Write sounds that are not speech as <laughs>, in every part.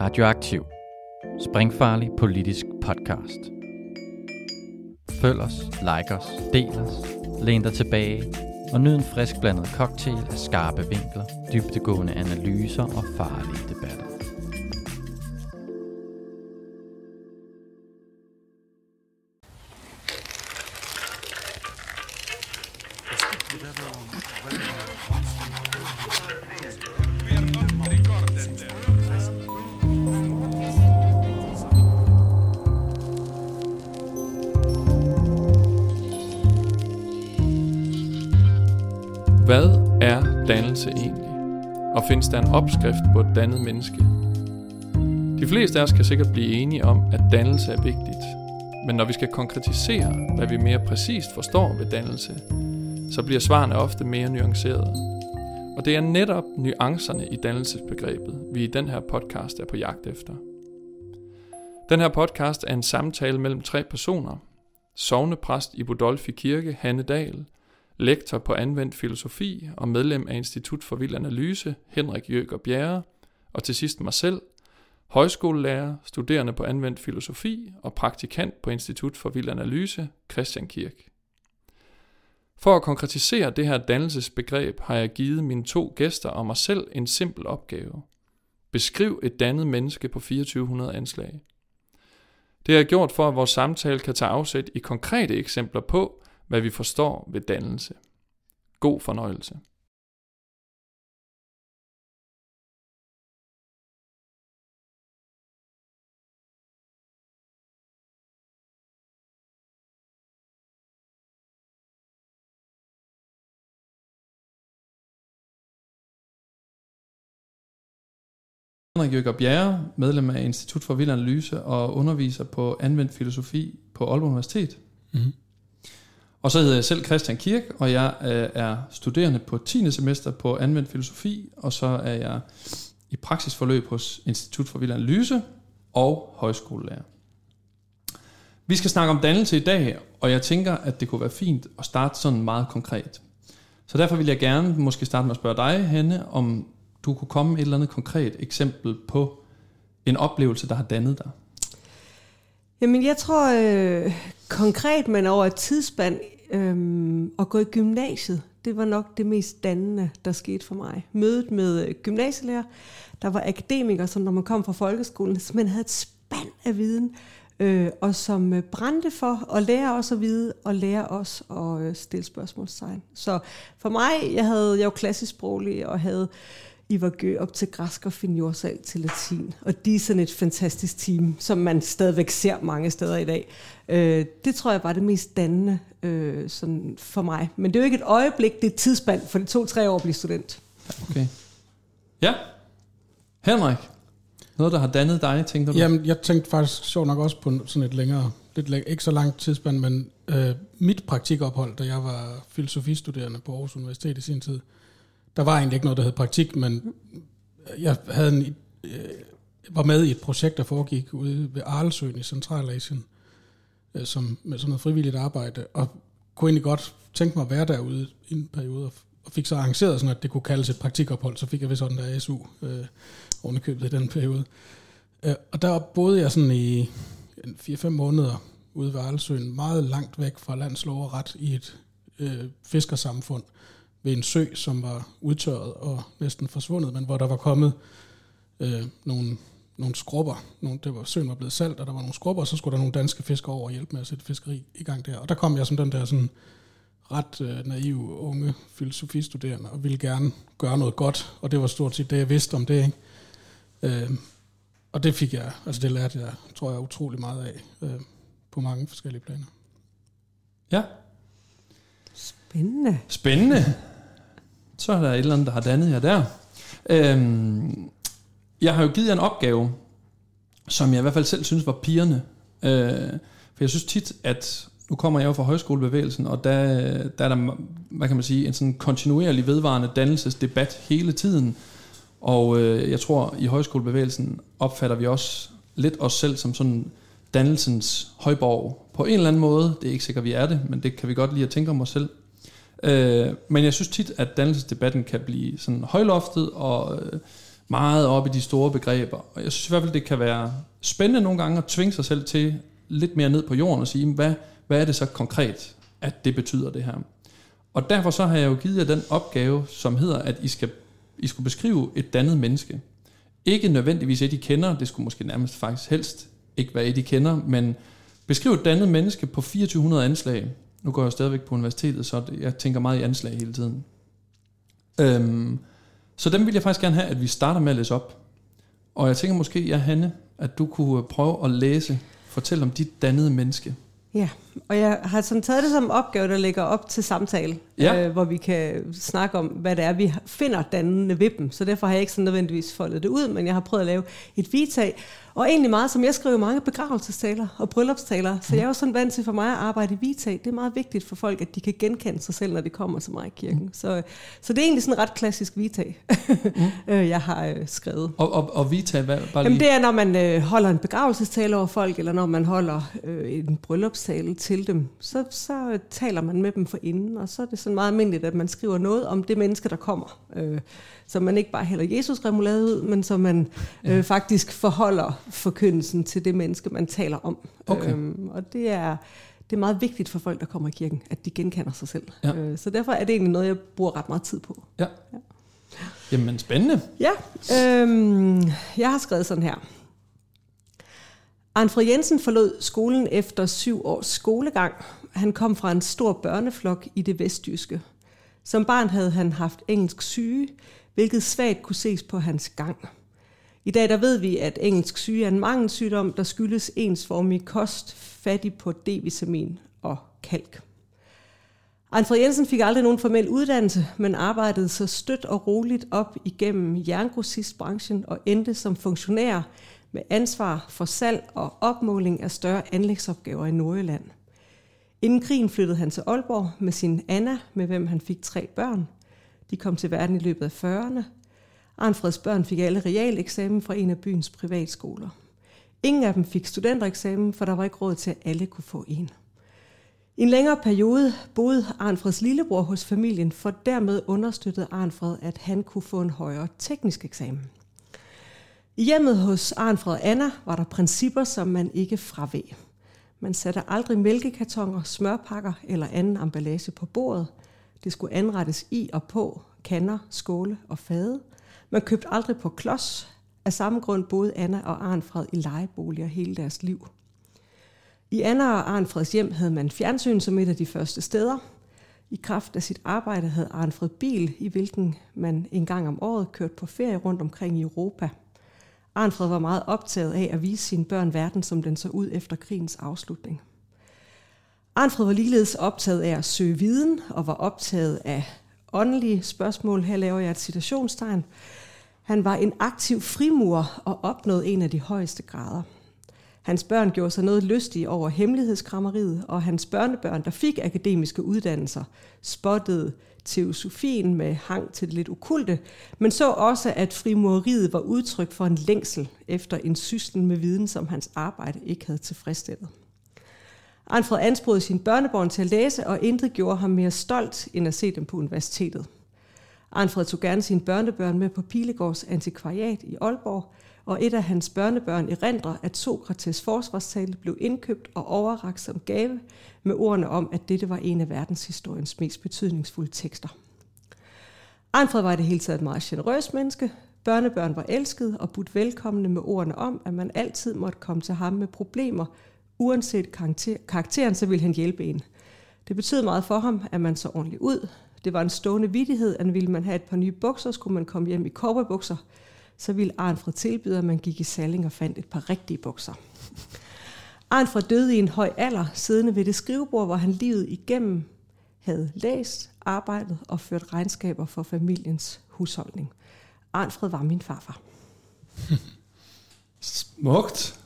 Radioaktiv. Springfarlig politisk podcast. Følg os, like os, del os, læn dig tilbage og nyd en frisk blandet cocktail af skarpe vinkler, dybtegående analyser og farlige debatter. Opskrift på et dannet menneske? De fleste af os kan sikkert blive enige om, at dannelse er vigtigt. Men når vi skal konkretisere, hvad vi mere præcist forstår ved dannelse, så bliver svarene ofte mere nuancerede. Og det er netop nuancerne i dannelsesbegrebet, vi i den her podcast er på jagt efter. Den her podcast er en samtale mellem tre personer. Sovnepræst i Budolfi Kirke, Hanne Dahl, lektor på anvendt filosofi og medlem af Institut for Vild Analyse, Henrik Jøger Bjerre, og til sidst mig selv, højskolelærer, studerende på anvendt filosofi og praktikant på Institut for Vild Analyse, Christian Kirk. For at konkretisere det her dannelsesbegreb har jeg givet mine to gæster og mig selv en simpel opgave. Beskriv et dannet menneske på 2400 anslag. Det har jeg gjort for, at vores samtale kan tage afsæt i konkrete eksempler på, hvad vi forstår ved dannelse. God fornøjelse. Henrik Jøger Bjerre, medlem af Institut for Vild Analyse og underviser på anvendt filosofi på Aalborg Universitet. Mm-hmm. Og så hedder jeg selv Christian Kirk, og jeg øh, er studerende på 10. semester på anvendt filosofi, og så er jeg i praksisforløb hos Institut for Vild Analyse og højskolelærer. Vi skal snakke om dannelse i dag, og jeg tænker, at det kunne være fint at starte sådan meget konkret. Så derfor vil jeg gerne måske starte med at spørge dig, Henne, om du kunne komme med et eller andet konkret eksempel på en oplevelse, der har dannet dig. Jamen, jeg tror øh, konkret, men over et tidsspand, øh, og gå i gymnasiet, det var nok det mest dannende, der skete for mig. Mødet med øh, gymnasielærer, der var akademikere, som når man kom fra folkeskolen, simpelthen havde et spand af viden, øh, og som øh, brændte for at lære os at vide, og lære os at øh, stille spørgsmålstegn. Så for mig, jeg havde jeg var klassisk sproglig, og havde var gø op til græsk og finde jordsal til latin. Og de er sådan et fantastisk team, som man stadigvæk ser mange steder i dag. Øh, det tror jeg var det mest dannende øh, sådan for mig. Men det er jo ikke et øjeblik, det er et tidsspand, for det to-tre år at blive student. Okay. Ja. Henrik, noget der har dannet dig, tænker du? Jamen, jeg tænkte faktisk sjovt nok også på sådan et længere, lidt længere, ikke så langt tidsspand, men øh, mit praktikophold, da jeg var filosofistuderende på Aarhus Universitet i sin tid, der var egentlig ikke noget, der hed praktik, men jeg havde en, øh, var med i et projekt, der foregik ude ved Arlesøen i Centralasien, øh, som, med sådan noget frivilligt arbejde, og kunne egentlig godt tænke mig at være derude i en periode, og fik så arrangeret sådan, at det kunne kaldes et praktikophold, så fik jeg ved sådan der SU øh, underkøbet i den periode. Øh, og der boede jeg sådan i 4-5 måneder ude ved Arlesøen, meget langt væk fra landslov og ret i et øh, fiskersamfund, ved en sø, som var udtørret og næsten forsvundet, men hvor der var kommet øh, nogle, nogle skrubber. Nogle, det var, søen var blevet salt, og der var nogle skrubber, og så skulle der nogle danske fiskere over og hjælpe med at sætte fiskeri i gang der. Og der kom jeg som den der sådan ret øh, naive unge filosofistuderende, og ville gerne gøre noget godt, og det var stort set det, jeg vidste om det. Ikke? Øh, og det fik jeg, altså det lærte jeg, tror jeg, utrolig meget af, øh, på mange forskellige planer. Ja. Spændende. Spændende. Så er der et eller andet, der har dannet jer der. Øhm, jeg har jo givet jer en opgave, som jeg i hvert fald selv synes var pigerne. Øh, for jeg synes tit, at nu kommer jeg jo fra højskolebevægelsen, og der, der er der, hvad kan man sige, en sådan kontinuerlig vedvarende dannelsesdebat hele tiden. Og øh, jeg tror, i højskolebevægelsen opfatter vi også lidt os selv som sådan dannelsens højborg på en eller anden måde. Det er ikke sikkert, vi er det, men det kan vi godt lide at tænke om os selv. Øh, men jeg synes tit, at dannelsesdebatten kan blive sådan højloftet og øh, meget op i de store begreber. Og jeg synes i hvert fald, det kan være spændende nogle gange at tvinge sig selv til lidt mere ned på jorden og sige, hvad, hvad er det så konkret, at det betyder det her. Og derfor så har jeg jo givet jer den opgave, som hedder, at I, skal, I skulle beskrive et dannet menneske. Ikke nødvendigvis et, I kender, det skulle måske nærmest faktisk helst ikke være et, I kender, men beskriv et dannet menneske på 2400 anslag. Nu går jeg stadigvæk på universitetet, så jeg tænker meget i anslag hele tiden. Øhm, så dem vil jeg faktisk gerne have, at vi starter med at læse op. Og jeg tænker måske, ja, Hanne, at du kunne prøve at læse, fortælle om dit dannede menneske. Ja, og jeg har sådan taget det som opgave, der ligger op til samtale, Ja. øh, hvor vi kan snakke om, hvad det er, vi finder dannende ved dem. Så derfor har jeg ikke sådan nødvendigvis foldet det ud, men jeg har prøvet at lave et vita. Og egentlig meget, som jeg skriver mange begravelsestaler og bryllupstaler, så jeg er jo sådan vant til for mig at arbejde i vita. Det er meget vigtigt for folk, at de kan genkende sig selv, når de kommer til mig i kirken. Så, så det er egentlig sådan ret klassisk vita, <laughs> øh, jeg har øh, skrevet. Og, og, og Vita, hvad, bare Jamen lige. det er, når man øh, holder en begravelsestale over folk, eller når man holder øh, en bryllupstale til dem, så, så taler man med dem for inden, og så er det sådan meget almindeligt, at man skriver noget om det menneske, der kommer. Øh, så man ikke bare hælder Jesus remulade ud, men så man øh, faktisk forholder forkyndelsen til det menneske, man taler om. Okay. Øhm, og det er, det er meget vigtigt for folk, der kommer i kirken, at de genkender sig selv. Ja. Øh, så derfor er det egentlig noget, jeg bruger ret meget tid på. Ja. Jamen, spændende. Ja, øhm, jeg har skrevet sådan her. Arnfred Jensen forlod skolen efter syv års skolegang. Han kom fra en stor børneflok i det vestjyske. Som barn havde han haft engelsk syge, hvilket svagt kunne ses på hans gang. I dag der ved vi, at engelsk syge er en mangelsygdom, der skyldes ensformig kost, fattig på D-vitamin og kalk. Arnfred Jensen fik aldrig nogen formel uddannelse, men arbejdede så stødt og roligt op igennem jerngrossistbranchen og endte som funktionær med ansvar for salg og opmåling af større anlægsopgaver i Nordjylland. Inden krigen flyttede han til Aalborg med sin Anna, med hvem han fik tre børn. De kom til verden i løbet af 40'erne. Arnfreds børn fik alle realeksamen fra en af byens privatskoler. Ingen af dem fik studentereksamen, for der var ikke råd til, at alle kunne få en. I en længere periode boede Arnfreds lillebror hos familien, for dermed understøttede Arnfred, at han kunne få en højere teknisk eksamen. I hjemmet hos Arnfred og Anna var der principper, som man ikke fraveg. Man satte aldrig mælkekartoner, smørpakker eller anden emballage på bordet. Det skulle anrettes i og på kander, skåle og fade. Man købte aldrig på klods. Af samme grund boede Anna og Arnfred i lejeboliger hele deres liv. I Anna og Arnfreds hjem havde man fjernsyn som et af de første steder. I kraft af sit arbejde havde Arnfred bil, i hvilken man en gang om året kørte på ferie rundt omkring i Europa. Arnfred var meget optaget af at vise sine børn verden, som den så ud efter krigens afslutning. Arnfred var ligeledes optaget af at søge viden og var optaget af åndelige spørgsmål. Her laver jeg et citationstegn. Han var en aktiv frimurer og opnåede en af de højeste grader. Hans børn gjorde sig noget lystige over hemmelighedskrammeriet, og hans børnebørn, der fik akademiske uddannelser, spottede teosofien med hang til det lidt okulte, men så også, at frimureriet var udtryk for en længsel efter en syslen med viden, som hans arbejde ikke havde tilfredsstillet. Anfred ansporede sine børnebørn til at læse, og intet gjorde ham mere stolt, end at se dem på universitetet. Anfred tog gerne sine børnebørn med på Pilegårds antikvariat i Aalborg, og et af hans børnebørn erindrer, at Sokrates forsvarstale blev indkøbt og overrakt som gave med ordene om, at dette var en af verdenshistoriens mest betydningsfulde tekster. Arnfred var i det hele taget et meget generøst menneske. Børnebørn var elsket og budt velkomne med ordene om, at man altid måtte komme til ham med problemer. Uanset karakter, karakteren, så ville han hjælpe en. Det betød meget for ham, at man så ordentligt ud. Det var en stående vidighed, at ville man have et par nye bukser, skulle man komme hjem i cowboybukser. Så ville Arnfred tilbyde, at man gik i salling og fandt et par rigtige bukser. Arnfred døde i en høj alder, siddende ved det skrivebord, hvor han livet igennem havde læst, arbejdet og ført regnskaber for familiens husholdning. Arnfred var min farfar. <laughs> Smukt.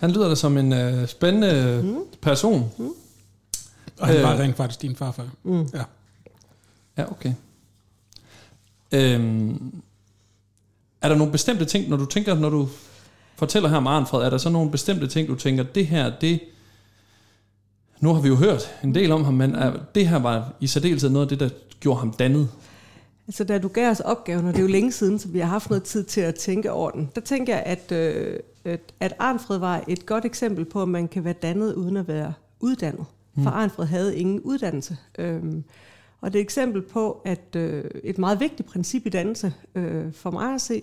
Han lyder da som en øh, spændende mm. person. Mm. Og han Øh. var rent faktisk din farfar. Mm. Ja. Ja, okay. Øhm, er der nogle bestemte ting, når du tænker, når du fortæller her om Arnfred, er der så nogle bestemte ting, du tænker, det her, det... Nu har vi jo hørt en del om ham, men er, det her var i særdeleshed noget af det, der gjorde ham dannet. Altså, da du gav os opgaven, og det er jo længe siden, så vi har haft noget tid til at tænke over den, der tænker jeg, at, øh, at, at Arnfred var et godt eksempel på, at man kan være dannet uden at være uddannet. For Arnfred havde ingen uddannelse. Øhm, og det er et eksempel på, at øh, et meget vigtigt princip i dannelse, øh, for mig at se,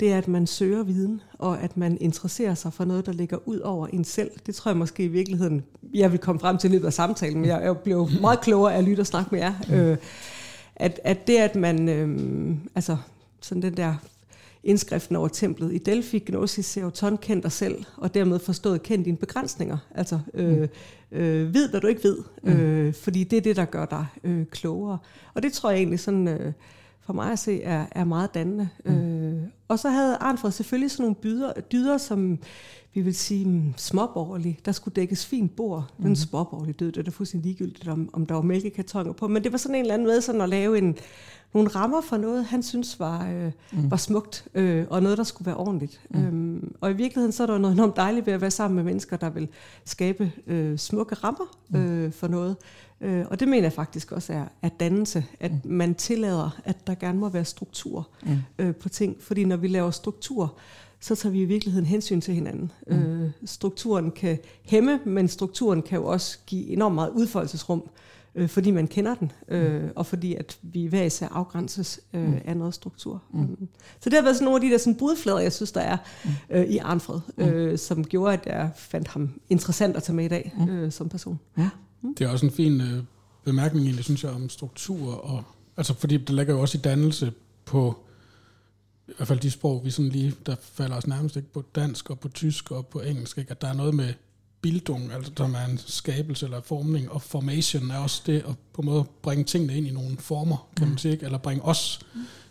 det er, at man søger viden, og at man interesserer sig for noget, der ligger ud over en selv. Det tror jeg måske i virkeligheden, jeg vil komme frem til i løbet af samtalen, men jeg, blev meget klogere af at lytte og snakke med jer. Øh, at, at det, at man, øh, altså sådan den der indskriften over templet i Delphi, Gnosis Seroton, kend dig selv, og dermed forstået, kend dine begrænsninger. Altså, øh, øh, ved, hvad du ikke ved, øh, fordi det er det, der gør dig øh, klogere. Og det tror jeg egentlig sådan, øh, for mig at se, er, er meget dannende. Øh, og så havde Arnfred selvfølgelig sådan nogle byder, dyder, som vi vil sige mm, småborgerlige. Der skulle dækkes fint bord. Mm. Den småborgerlige død, det er da fuldstændig ligegyldigt, om, om der var mælkekartoner på. Men det var sådan en eller anden måde sådan at lave en, nogle rammer for noget, han synes var, øh, mm. var smukt, øh, og noget, der skulle være ordentligt. Mm. Øhm, og i virkeligheden så er der noget enormt dejligt ved at være sammen med mennesker, der vil skabe øh, smukke rammer øh, for noget. Øh, og det mener jeg faktisk også er, er dannelse, at mm. man tillader, at der gerne må være struktur mm. øh, på ting. Fordi når vi laver struktur, så tager vi i virkeligheden hensyn til hinanden. Mm. Øh, strukturen kan hæmme, men strukturen kan jo også give enormt meget udfoldelsesrum, øh, fordi man kender den, øh, og fordi at vi hver især afgrænses øh, mm. af noget struktur. Mm. Så det har været sådan nogle af de der sådan brudflader, jeg synes, der er øh, i Arnfred, øh, som gjorde, at jeg fandt ham interessant at tage med i dag Mm. øh, som person. Det er også en fin øh, bemærkning, egentlig, synes jeg, om struktur. Og, altså, fordi det ligger jo også i dannelse på, i hvert fald de sprog, vi sådan lige, der falder os nærmest ikke på dansk og på tysk og på engelsk, ikke? at der er noget med bildung, altså som er en skabelse eller formning, og formation er også det at på en måde bringe tingene ind i nogle former, kan man sige, ikke? eller bringe os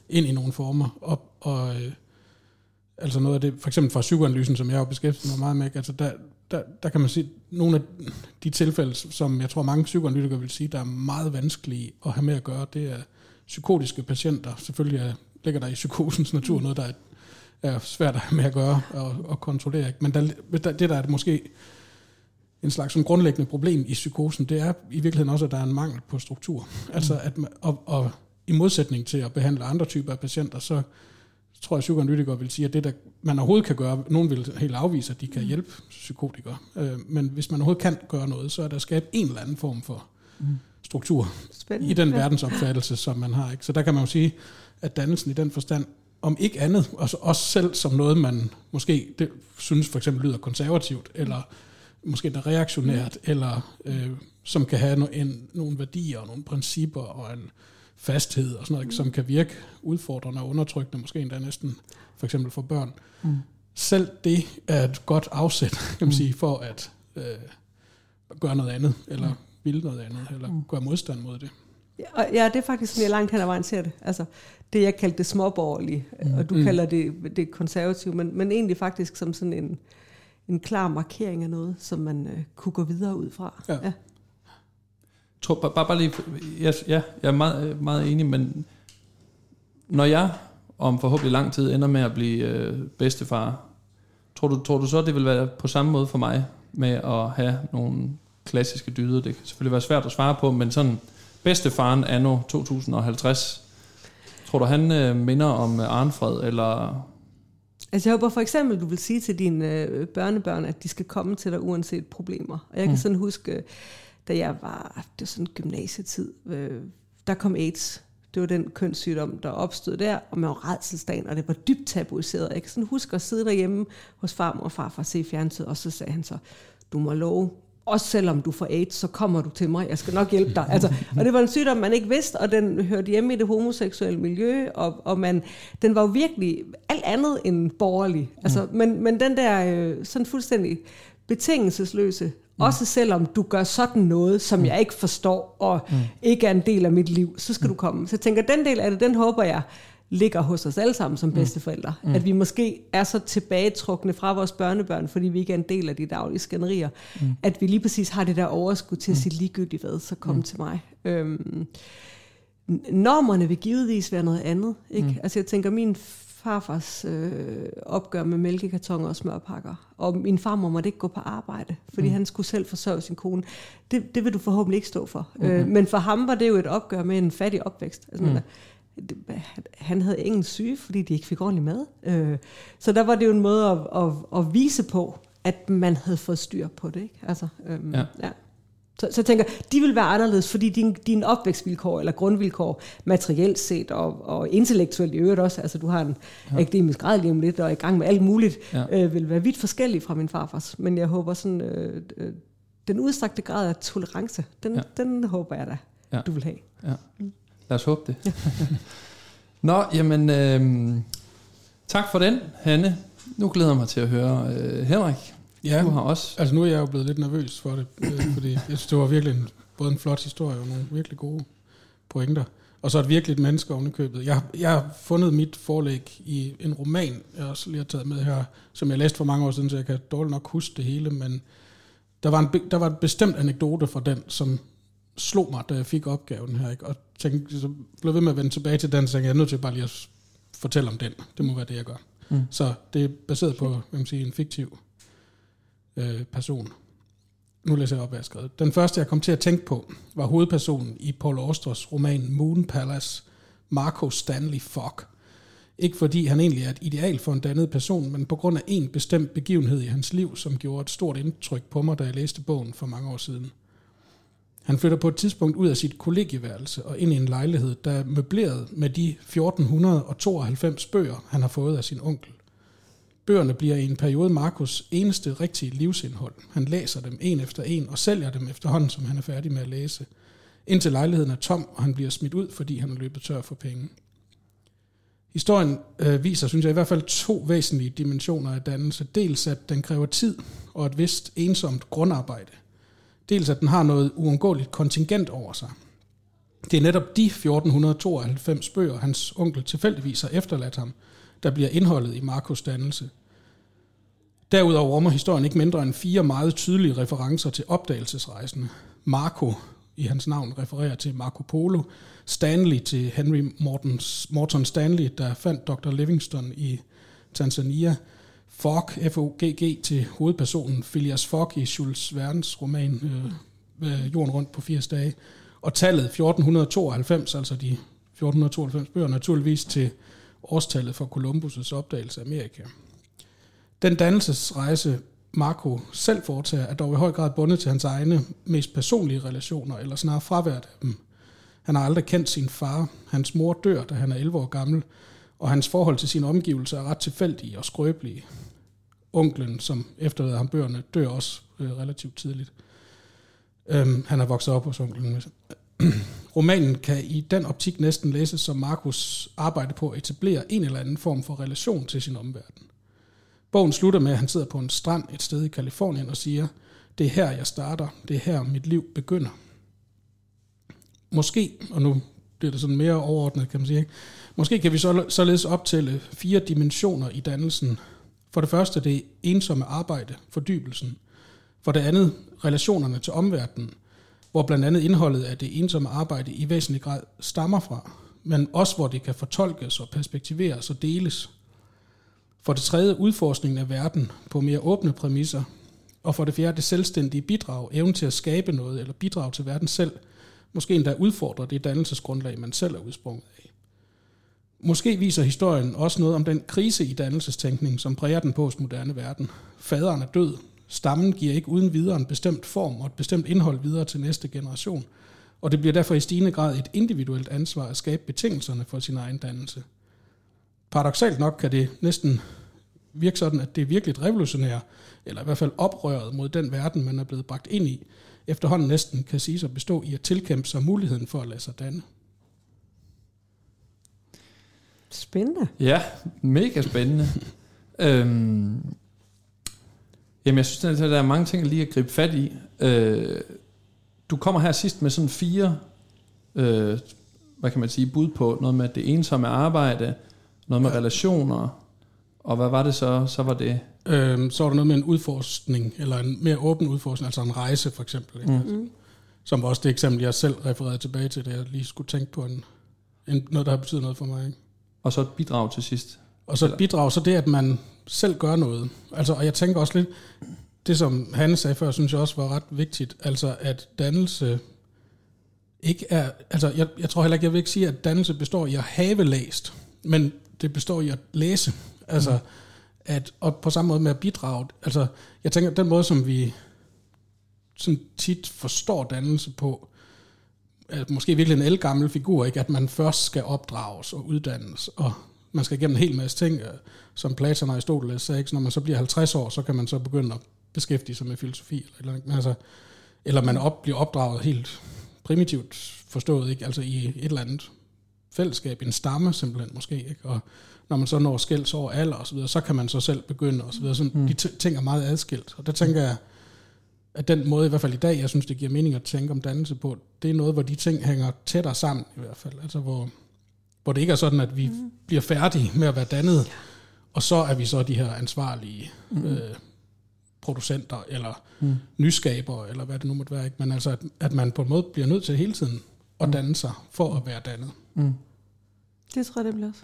ind i nogle former. Og, og øh, altså noget af det, for eksempel fra psykoanalysen, som jeg har beskæftiget mig meget med, altså der, der, der kan man sige, nogle af de tilfælde, som jeg tror mange psykoanalytikere vil sige, der er meget vanskelige at have med at gøre, det er psykotiske patienter. Selvfølgelig er, ligger der i psykosens natur noget, der er, er svært at have med at gøre og, og kontrollere. Ikke? Men der, der, det, der er måske en slags sådan grundlæggende problem i psykosen, det er i virkeligheden også, at der er en mangel på struktur. Altså at, man- og, og i modsætning til at behandle andre typer af patienter, så tror jeg, psykoanalytikere vil sige, at det, der man overhovedet kan gøre, nogen vil helt afvise, at de kan hjælpe psykotikere, øh, men hvis man overhovedet kan gøre noget, så er der at skabe en eller anden form for struktur Spændende. i den verdensopfattelse, som man har. Ikke? Så der kan man jo sige, at dannelsen i den forstand, om ikke andet, også, også selv som noget, man måske det, synes for eksempel lyder konservativt, eller måske der reaktionært, eller øh, som kan have no, en, nogle værdier og nogle principper og en fasthed og sådan noget, ikke, som kan virke udfordrende og undertrykkende, måske endda næsten for eksempel for børn. Mm. Selv det er et godt afsæt, kan man sige, for at øh, gøre noget andet, eller ville noget andet, eller gøre modstand mod det. Ja, og ja, det er faktisk sådan, jeg langt hen ad vejen ser det. Altså, det jeg kaldte det småborgerlige, mm. og du mm. kalder det, det konservative, men, men egentlig faktisk som sådan en, en klar markering af noget, som man øh, kunne gå videre ud fra. Ja. Ja. tror, bare, bare, lige, jeg, ja, jeg er meget, meget enig, men når jeg om forhåbentlig lang tid ender med at blive øh, bedstefar, tror du, tror du så, det vil være på samme måde for mig med at have nogle klassiske dyder? Det kan selvfølgelig være svært at svare på, men sådan bedstefaren anno 2050, tror du, han øh, minder om øh, Arnfred, eller Altså jeg håber for eksempel, du vil sige til dine øh, børnebørn, at de skal komme til dig uanset problemer. Og jeg kan sådan huske, øh, da jeg var, det var sådan gymnasietid, øh, der kom AIDS. Det var den kønssygdom, der opstod der, og man var redselsdagen, og det var dybt tabuiseret. Jeg kan sådan huske at sidde derhjemme hos farmor og farfar og se fjernsynet, og så sagde han så, du må love, også selvom du får AIDS, så kommer du til mig, jeg skal nok hjælpe dig. Altså, og det var en sygdom, man ikke vidste, og den hørte hjemme i det homoseksuelle miljø, og, og man, den var jo virkelig alt andet end borgerlig. Altså, mm. men, men den der øh, sådan fuldstændig betingelsesløse, mm. også selvom du gør sådan noget, som mm. jeg ikke forstår, og mm. ikke er en del af mit liv, så skal mm. du komme. Så jeg tænker, den del af det, den håber jeg, ligger hos os alle sammen som bedsteforældre. Mm. At vi måske er så tilbagetrukne fra vores børnebørn, fordi vi ikke er en del af de daglige skænderier, mm. at vi lige præcis har det der overskud til at sige ligegyldigt hvad, så kom mm. til mig. Øhm, normerne vil givetvis være noget andet. Ikke? Mm. Altså jeg tænker, min farfars øh, opgør med mælkekartoner og smørpakker, og min farmor måtte ikke gå på arbejde, fordi mm. han skulle selv forsørge sin kone. Det, det vil du forhåbentlig ikke stå for. Mm. Øh, men for ham var det jo et opgør med en fattig opvækst. Altså, mm. Han havde ingen syge, fordi de ikke fik ordentlig mad. Øh, så der var det jo en måde at, at, at vise på, at man havde fået styr på det. Ikke? Altså, øhm, ja. ja. Så, så jeg tænker, de vil være anderledes, fordi din, din opvækstvilkår eller grundvilkår, materielt set og, og intellektuelt i øvrigt også, altså du har en ja. akademisk grad lige om lidt og er i gang med alt muligt, ja. øh, vil være vidt forskellige fra min farfars. Men jeg håber sådan, øh, øh, den udstrakte grad af tolerance, den, ja. den håber jeg da, ja. du vil have. Ja. Mm. Lad os håbe det. <laughs> Nå, jamen, øh, tak for den, Hanne. Nu glæder jeg mig til at høre øh, Henrik. Ja, du har også. Altså nu er jeg jo blevet lidt nervøs for det, øh, <laughs> fordi jeg synes, det var virkelig en, både en flot historie og nogle virkelig gode pointer. Og så et virkelig menneske ovenikøbet. Jeg, jeg har fundet mit forlæg i en roman, jeg også lige har taget med her, som jeg læste for mange år siden, så jeg kan dårligt nok huske det hele, men der var, en, der var en bestemt anekdote fra den, som slog mig, da jeg fik opgaven her, ikke? og tænkte, så blev ved med at vende tilbage til den, så jeg er nødt til bare lige at fortælle om den. Det må være det, jeg gør. Mm. Så det er baseret på hvad man siger, en fiktiv øh, person. Nu læser jeg op, hvad jeg har skrevet. Den første, jeg kom til at tænke på, var hovedpersonen i Paul Austers roman Moon Palace, Marco Stanley Fogg. Ikke fordi han egentlig er et ideal for en dannet person, men på grund af en bestemt begivenhed i hans liv, som gjorde et stort indtryk på mig, da jeg læste bogen for mange år siden. Han flytter på et tidspunkt ud af sit kollegieværelse og ind i en lejlighed, der er møbleret med de 1492 bøger, han har fået af sin onkel. Bøgerne bliver i en periode Markus eneste rigtige livsindhold. Han læser dem en efter en og sælger dem efterhånden, som han er færdig med at læse. Indtil lejligheden er tom, og han bliver smidt ud, fordi han er løbet tør for penge. Historien øh, viser, synes jeg, i hvert fald to væsentlige dimensioner af dannelse. Dels at den kræver tid og et vist ensomt grundarbejde. Dels at den har noget uundgåeligt kontingent over sig. Det er netop de 1492 bøger, hans onkel tilfældigvis har efterladt ham, der bliver indholdet i Markus dannelse. Derudover rummer historien ikke mindre end fire meget tydelige referencer til opdagelsesrejsende. Marco i hans navn refererer til Marco Polo, Stanley til Henry Mortons, Morton Stanley, der fandt Dr. Livingstone i Tanzania, Fogg, F-O-G-G, til hovedpersonen Phileas Fogg i Jules Verne's roman øh, Jorden rundt på 80 dage, og tallet 1492, altså de 1492 bøger, naturligvis til årstallet for Columbus' opdagelse af Amerika. Den dannelsesrejse, Marco selv foretager, er dog i høj grad bundet til hans egne mest personlige relationer, eller snarere fraværet af dem. Han har aldrig kendt sin far. Hans mor dør, da han er 11 år gammel, og hans forhold til sine omgivelser er ret tilfældige og skrøbelige. Onklen, som efterlader ham bøgerne, dør også øh, relativt tidligt. Øhm, han har vokset op hos onklen. <clears throat> Romanen kan i den optik næsten læses som Markus arbejde på at etablere en eller anden form for relation til sin omverden. Bogen slutter med, at han sidder på en strand et sted i Kalifornien og siger, det er her, jeg starter, det er her, mit liv begynder. Måske, og nu bliver det sådan mere overordnet, kan man sige, ikke? måske kan vi så, således optælle fire dimensioner i dannelsen. For det første det ensomme arbejde, fordybelsen. For det andet relationerne til omverdenen, hvor blandt andet indholdet af det ensomme arbejde i væsentlig grad stammer fra, men også hvor det kan fortolkes og perspektiveres og deles – for det tredje udforskningen af verden på mere åbne præmisser. Og for det fjerde det selvstændige bidrag, evnen til at skabe noget eller bidrage til verden selv, måske endda udfordre det dannelsesgrundlag, man selv er udsprunget af. Måske viser historien også noget om den krise i dannelsestænkning, som præger den postmoderne verden. Faderen er død. Stammen giver ikke uden videre en bestemt form og et bestemt indhold videre til næste generation. Og det bliver derfor i stigende grad et individuelt ansvar at skabe betingelserne for sin egen dannelse – paradoxalt nok kan det næsten virke sådan, at det er virkelig revolutionært, eller i hvert fald oprøret mod den verden, man er blevet bragt ind i, efterhånden næsten kan sige at bestå i at tilkæmpe sig muligheden for at lade sig danne. Spændende. Ja, mega spændende. <laughs> øhm, jamen, jeg synes, at der er mange ting, lige at gribe fat i. Øh, du kommer her sidst med sådan fire, øh, hvad kan man sige, bud på noget med det ensomme arbejde, noget med ja. relationer, og hvad var det så? Så var det... Øhm, så var der noget med en udforskning, eller en mere åben udforskning, altså en rejse for eksempel. Ikke? Mm. mm. Som var også det eksempel, jeg selv refererede tilbage til, da jeg lige skulle tænke på en, en, noget, der har betydet noget for mig. Ikke? Og så et bidrag til sidst? Og så et bidrag, så det, at man selv gør noget. Altså, og jeg tænker også lidt, det som Hanne sagde før, synes jeg også var ret vigtigt, altså at dannelse ikke er, altså jeg, jeg tror heller ikke, jeg vil ikke sige, at dannelse består i at have læst, men det består i at læse. Altså, mm. at, og på samme måde med at bidrage. Altså, jeg tænker, den måde, som vi sådan tit forstår dannelse på, måske virkelig en elgammel figur, ikke? at man først skal opdrages og uddannes, og man skal igennem en hel masse ting, øh, som Platon og Aristoteles sagde, ikke? Så når man så bliver 50 år, så kan man så begynde at beskæftige sig med filosofi, eller, eller, altså, eller man op, bliver opdraget helt primitivt forstået, ikke? altså i et eller andet fællesskab, en stamme simpelthen måske, ikke? og når man så når skælds over alder og så videre, så kan man så selv begynde og så videre. Sådan, mm. De ting er meget adskilt, og der tænker jeg, at den måde, i hvert fald i dag, jeg synes, det giver mening at tænke om dannelse på, det er noget, hvor de ting hænger tættere sammen i hvert fald. Altså hvor, hvor det ikke er sådan, at vi mm. bliver færdige med at være dannet, og så er vi så de her ansvarlige mm. øh, producenter, eller mm. nyskaber, eller hvad det nu måtte være. Ikke? Men altså, at, at man på en måde bliver nødt til hele tiden at mm. danne sig, for at være dannet. Mm. Det tror jeg, det bliver også.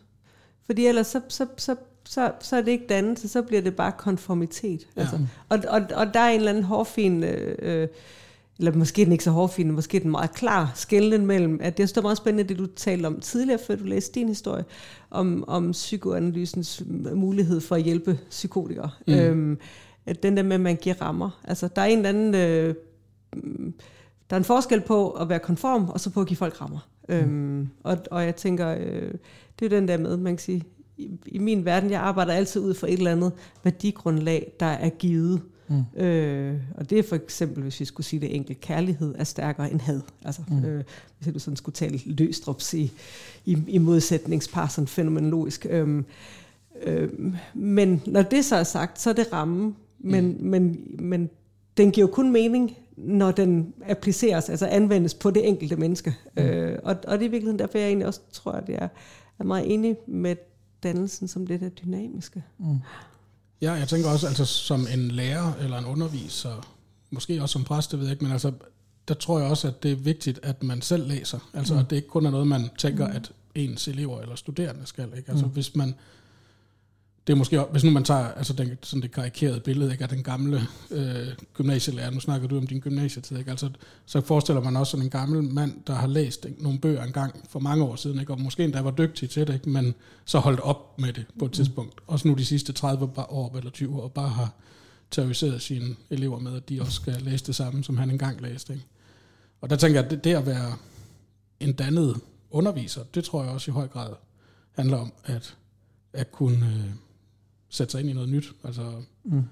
Fordi ellers så, så, så, så, så er det ikke dannelse, så bliver det bare konformitet. Ja. Altså. Og, og, og der er en eller anden hårfin... Øh, øh, eller måske den ikke så hårfin, måske den meget klar skælden mellem, at det er meget spændende, det du talte om tidligere, før du læste din historie, om, om psykoanalysens mulighed for at hjælpe psykotikere. Mm. Øhm, at den der med, at man giver rammer. Altså, der er en eller anden... Øh, der er en forskel på at være konform, og så på at give folk rammer. Mm. Øhm, og, og jeg tænker, øh, det er den der med, man kan sige, i, i min verden, jeg arbejder altid ud fra et eller andet værdigrundlag, der er givet. Mm. Øh, og det er for eksempel, hvis vi skulle sige det enkelt, kærlighed er stærkere end had. Altså, mm. øh, hvis du sådan skulle tale løstrups i, i, i modsætningspar, sådan fænomenologisk. Øh, øh, men når det så er sagt, så er det ramme. Men, mm. men, men den giver jo kun mening, når den appliceres, altså anvendes på det enkelte menneske. Mm. Øh, og, og det er virkelig derfor, jeg egentlig også tror, at jeg er meget enig med dannelsen som det der dynamiske. Mm. Ja, jeg tænker også, altså som en lærer eller en underviser, måske også som præst, det ved jeg ikke, men altså, der tror jeg også, at det er vigtigt, at man selv læser. Altså, mm. at det ikke kun er noget, man tænker, mm. at ens elever eller studerende skal. Ikke? Altså, mm. hvis man det er måske, hvis nu man tager altså den, sådan det karikerede billede ikke, af den gamle øh, gymnasielærer, nu snakker du om din gymnasietid, ikke? Altså, så forestiller man også sådan en gammel mand, der har læst ikke, nogle bøger engang for mange år siden, ikke? og måske endda var dygtig til det, ikke? men så holdt op med det på et mm. tidspunkt. Også nu de sidste 30 år eller 20 år, bare har terroriseret sine elever med, at de også skal læse det samme, som han engang læste. Ikke? Og der tænker jeg, at det, det at være en dannet underviser, det tror jeg også i høj grad handler om, at, at kunne... Øh, sætte sig ind i noget nyt. Altså mm.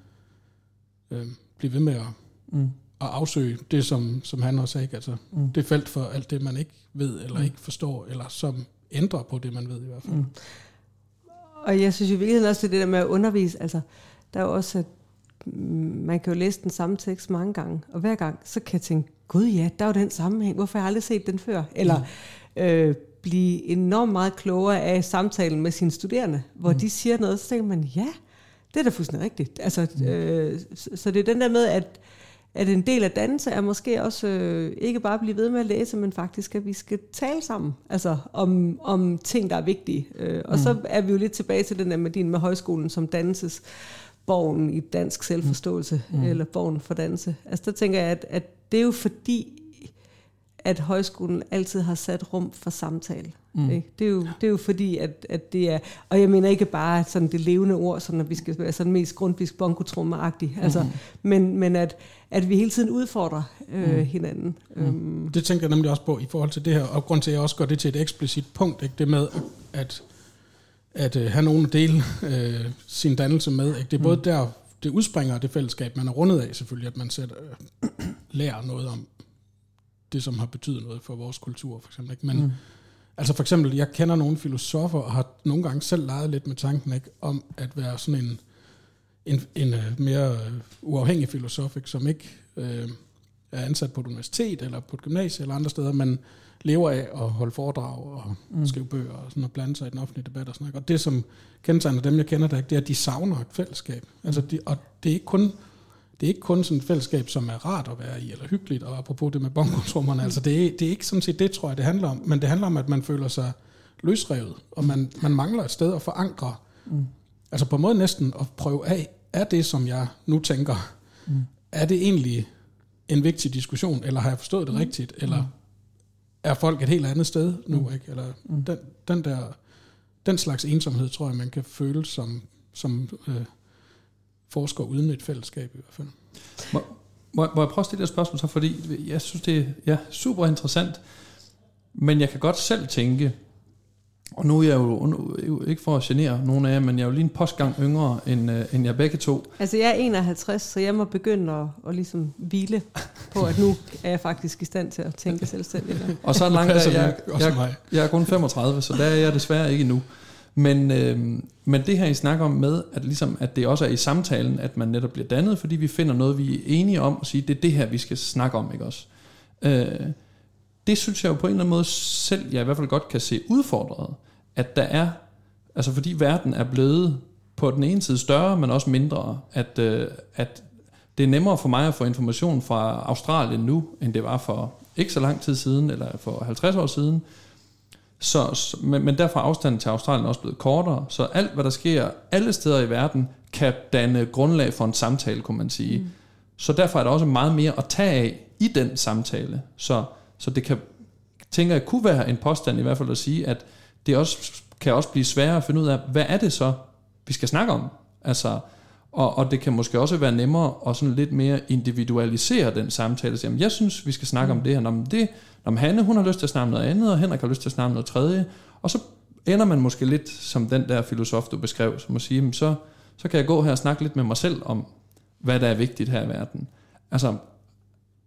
øh, blive ved med at, mm. at afsøge det, som, som han også sagde. Altså, mm. Det felt for alt det, man ikke ved, eller mm. ikke forstår, eller som ændrer på det, man ved i hvert fald. Mm. Og jeg synes i virkeligheden også, det, det der med at undervise, altså, der er jo også, at man kan jo læse den samme tekst mange gange, og hver gang, så kan jeg tænke, gud ja, der er jo den sammenhæng, hvorfor har jeg aldrig set den før? Eller mm. øh, blive enormt meget klogere af samtalen med sine studerende, hvor mm. de siger noget, så tænker man, ja, det er da fuldstændig rigtigt. Altså, mm. øh, så, så det er den der med, at, at en del af dannelse er måske også øh, ikke bare at blive ved med at læse, men faktisk, at vi skal tale sammen altså, om, om ting, der er vigtige. Øh, og mm. så er vi jo lidt tilbage til den der med din med højskolen som dannelses borgen i dansk selvforståelse, mm. eller borgen for dannelse. Altså der tænker jeg, at, at det er jo fordi, at højskolen altid har sat rum for samtale. Mm. Ikke? Det, er jo, det er jo fordi, at, at det er, og jeg mener ikke bare sådan det levende ord, sådan at vi skal være sådan mest grundvisk bongotrummeagtigt, mm. altså, men, men at, at vi hele tiden udfordrer øh, mm. hinanden. Mm. Um. Det tænker jeg nemlig også på i forhold til det her, og grund til, at jeg også gør det til et eksplicit punkt, ikke? det med, at, at uh, have nogen at dele uh, sin dannelse med. Ikke? Det er både mm. der, det udspringer af det fællesskab, man er rundet af selvfølgelig, at man sætter, uh, lærer noget om det, som har betydet noget for vores kultur, for eksempel. Ikke? Men mm. altså for eksempel, jeg kender nogle filosofer, og har nogle gange selv leget lidt med tanken ikke, om at være sådan en, en, en uh, mere uh, uafhængig filosof, ikke, som ikke uh, er ansat på et universitet, eller på et gymnasie, eller andre steder, men lever af at holde foredrag og mm. skrive bøger og sådan og blande sig i den offentlige debat og sådan noget. Og det, som kendetegner dem, jeg kender, det er, at de savner et fællesskab. Altså de, og det er ikke kun det er ikke kun sådan et fællesskab, som er rart at være i, eller hyggeligt, og apropos det med bongotrommerne, mm. altså det er, det er ikke sådan set det, tror jeg, det handler om, men det handler om, at man føler sig løsrevet, og man, man mangler et sted at forankre, mm. altså på en måde næsten at prøve af, er det, som jeg nu tænker, mm. er det egentlig en vigtig diskussion, eller har jeg forstået det mm. rigtigt, eller er folk et helt andet sted nu, mm. ikke? Eller mm. den, den der, den slags ensomhed, tror jeg, man kan føle som, som øh, forsker uden et fællesskab i hvert fald. Må, må, må jeg prøve at stille et spørgsmål så, fordi jeg synes, det er ja, super interessant, men jeg kan godt selv tænke, og nu er jeg jo, nu, ikke for at genere nogen af jer, men jeg er jo lige en postgang yngre end, uh, end jeg begge to. Altså jeg er 51, så jeg må begynde at, at ligesom hvile på, at nu er jeg faktisk i stand til at tænke selvstændigt. og så langt der, jeg, jeg, jeg, jeg er kun 35, så der er jeg desværre ikke endnu. Men, øh, men det her I snakker om med, at, ligesom, at det også er i samtalen, at man netop bliver dannet, fordi vi finder noget, vi er enige om, og sige, det er det her, vi skal snakke om, ikke også? Øh, det synes jeg jo på en eller anden måde selv, jeg i hvert fald godt kan se udfordret, at der er, altså fordi verden er blevet på den ene side større, men også mindre, at, øh, at det er nemmere for mig at få information fra Australien nu, end det var for ikke så lang tid siden, eller for 50 år siden. Så, så, men, men derfor er afstanden til Australien også blevet kortere, så alt, hvad der sker alle steder i verden, kan danne grundlag for en samtale, kunne man sige. Mm. Så derfor er der også meget mere at tage af i den samtale. Så, så det kan, tænker jeg, kunne være en påstand i hvert fald at sige, at det også kan også blive sværere at finde ud af, hvad er det så, vi skal snakke om? Altså, og, og det kan måske også være nemmere at sådan lidt mere individualisere den samtale. Så, jamen, jeg synes, vi skal snakke mm. om det her. Når det, når Hanne, hun har lyst til at snakke om noget andet, og Henrik har lyst til at snakke om noget tredje. Og så ender man måske lidt som den der filosof, du beskrev, som at sige, jamen, så, så kan jeg gå her og snakke lidt med mig selv om, hvad der er vigtigt her i verden. Altså,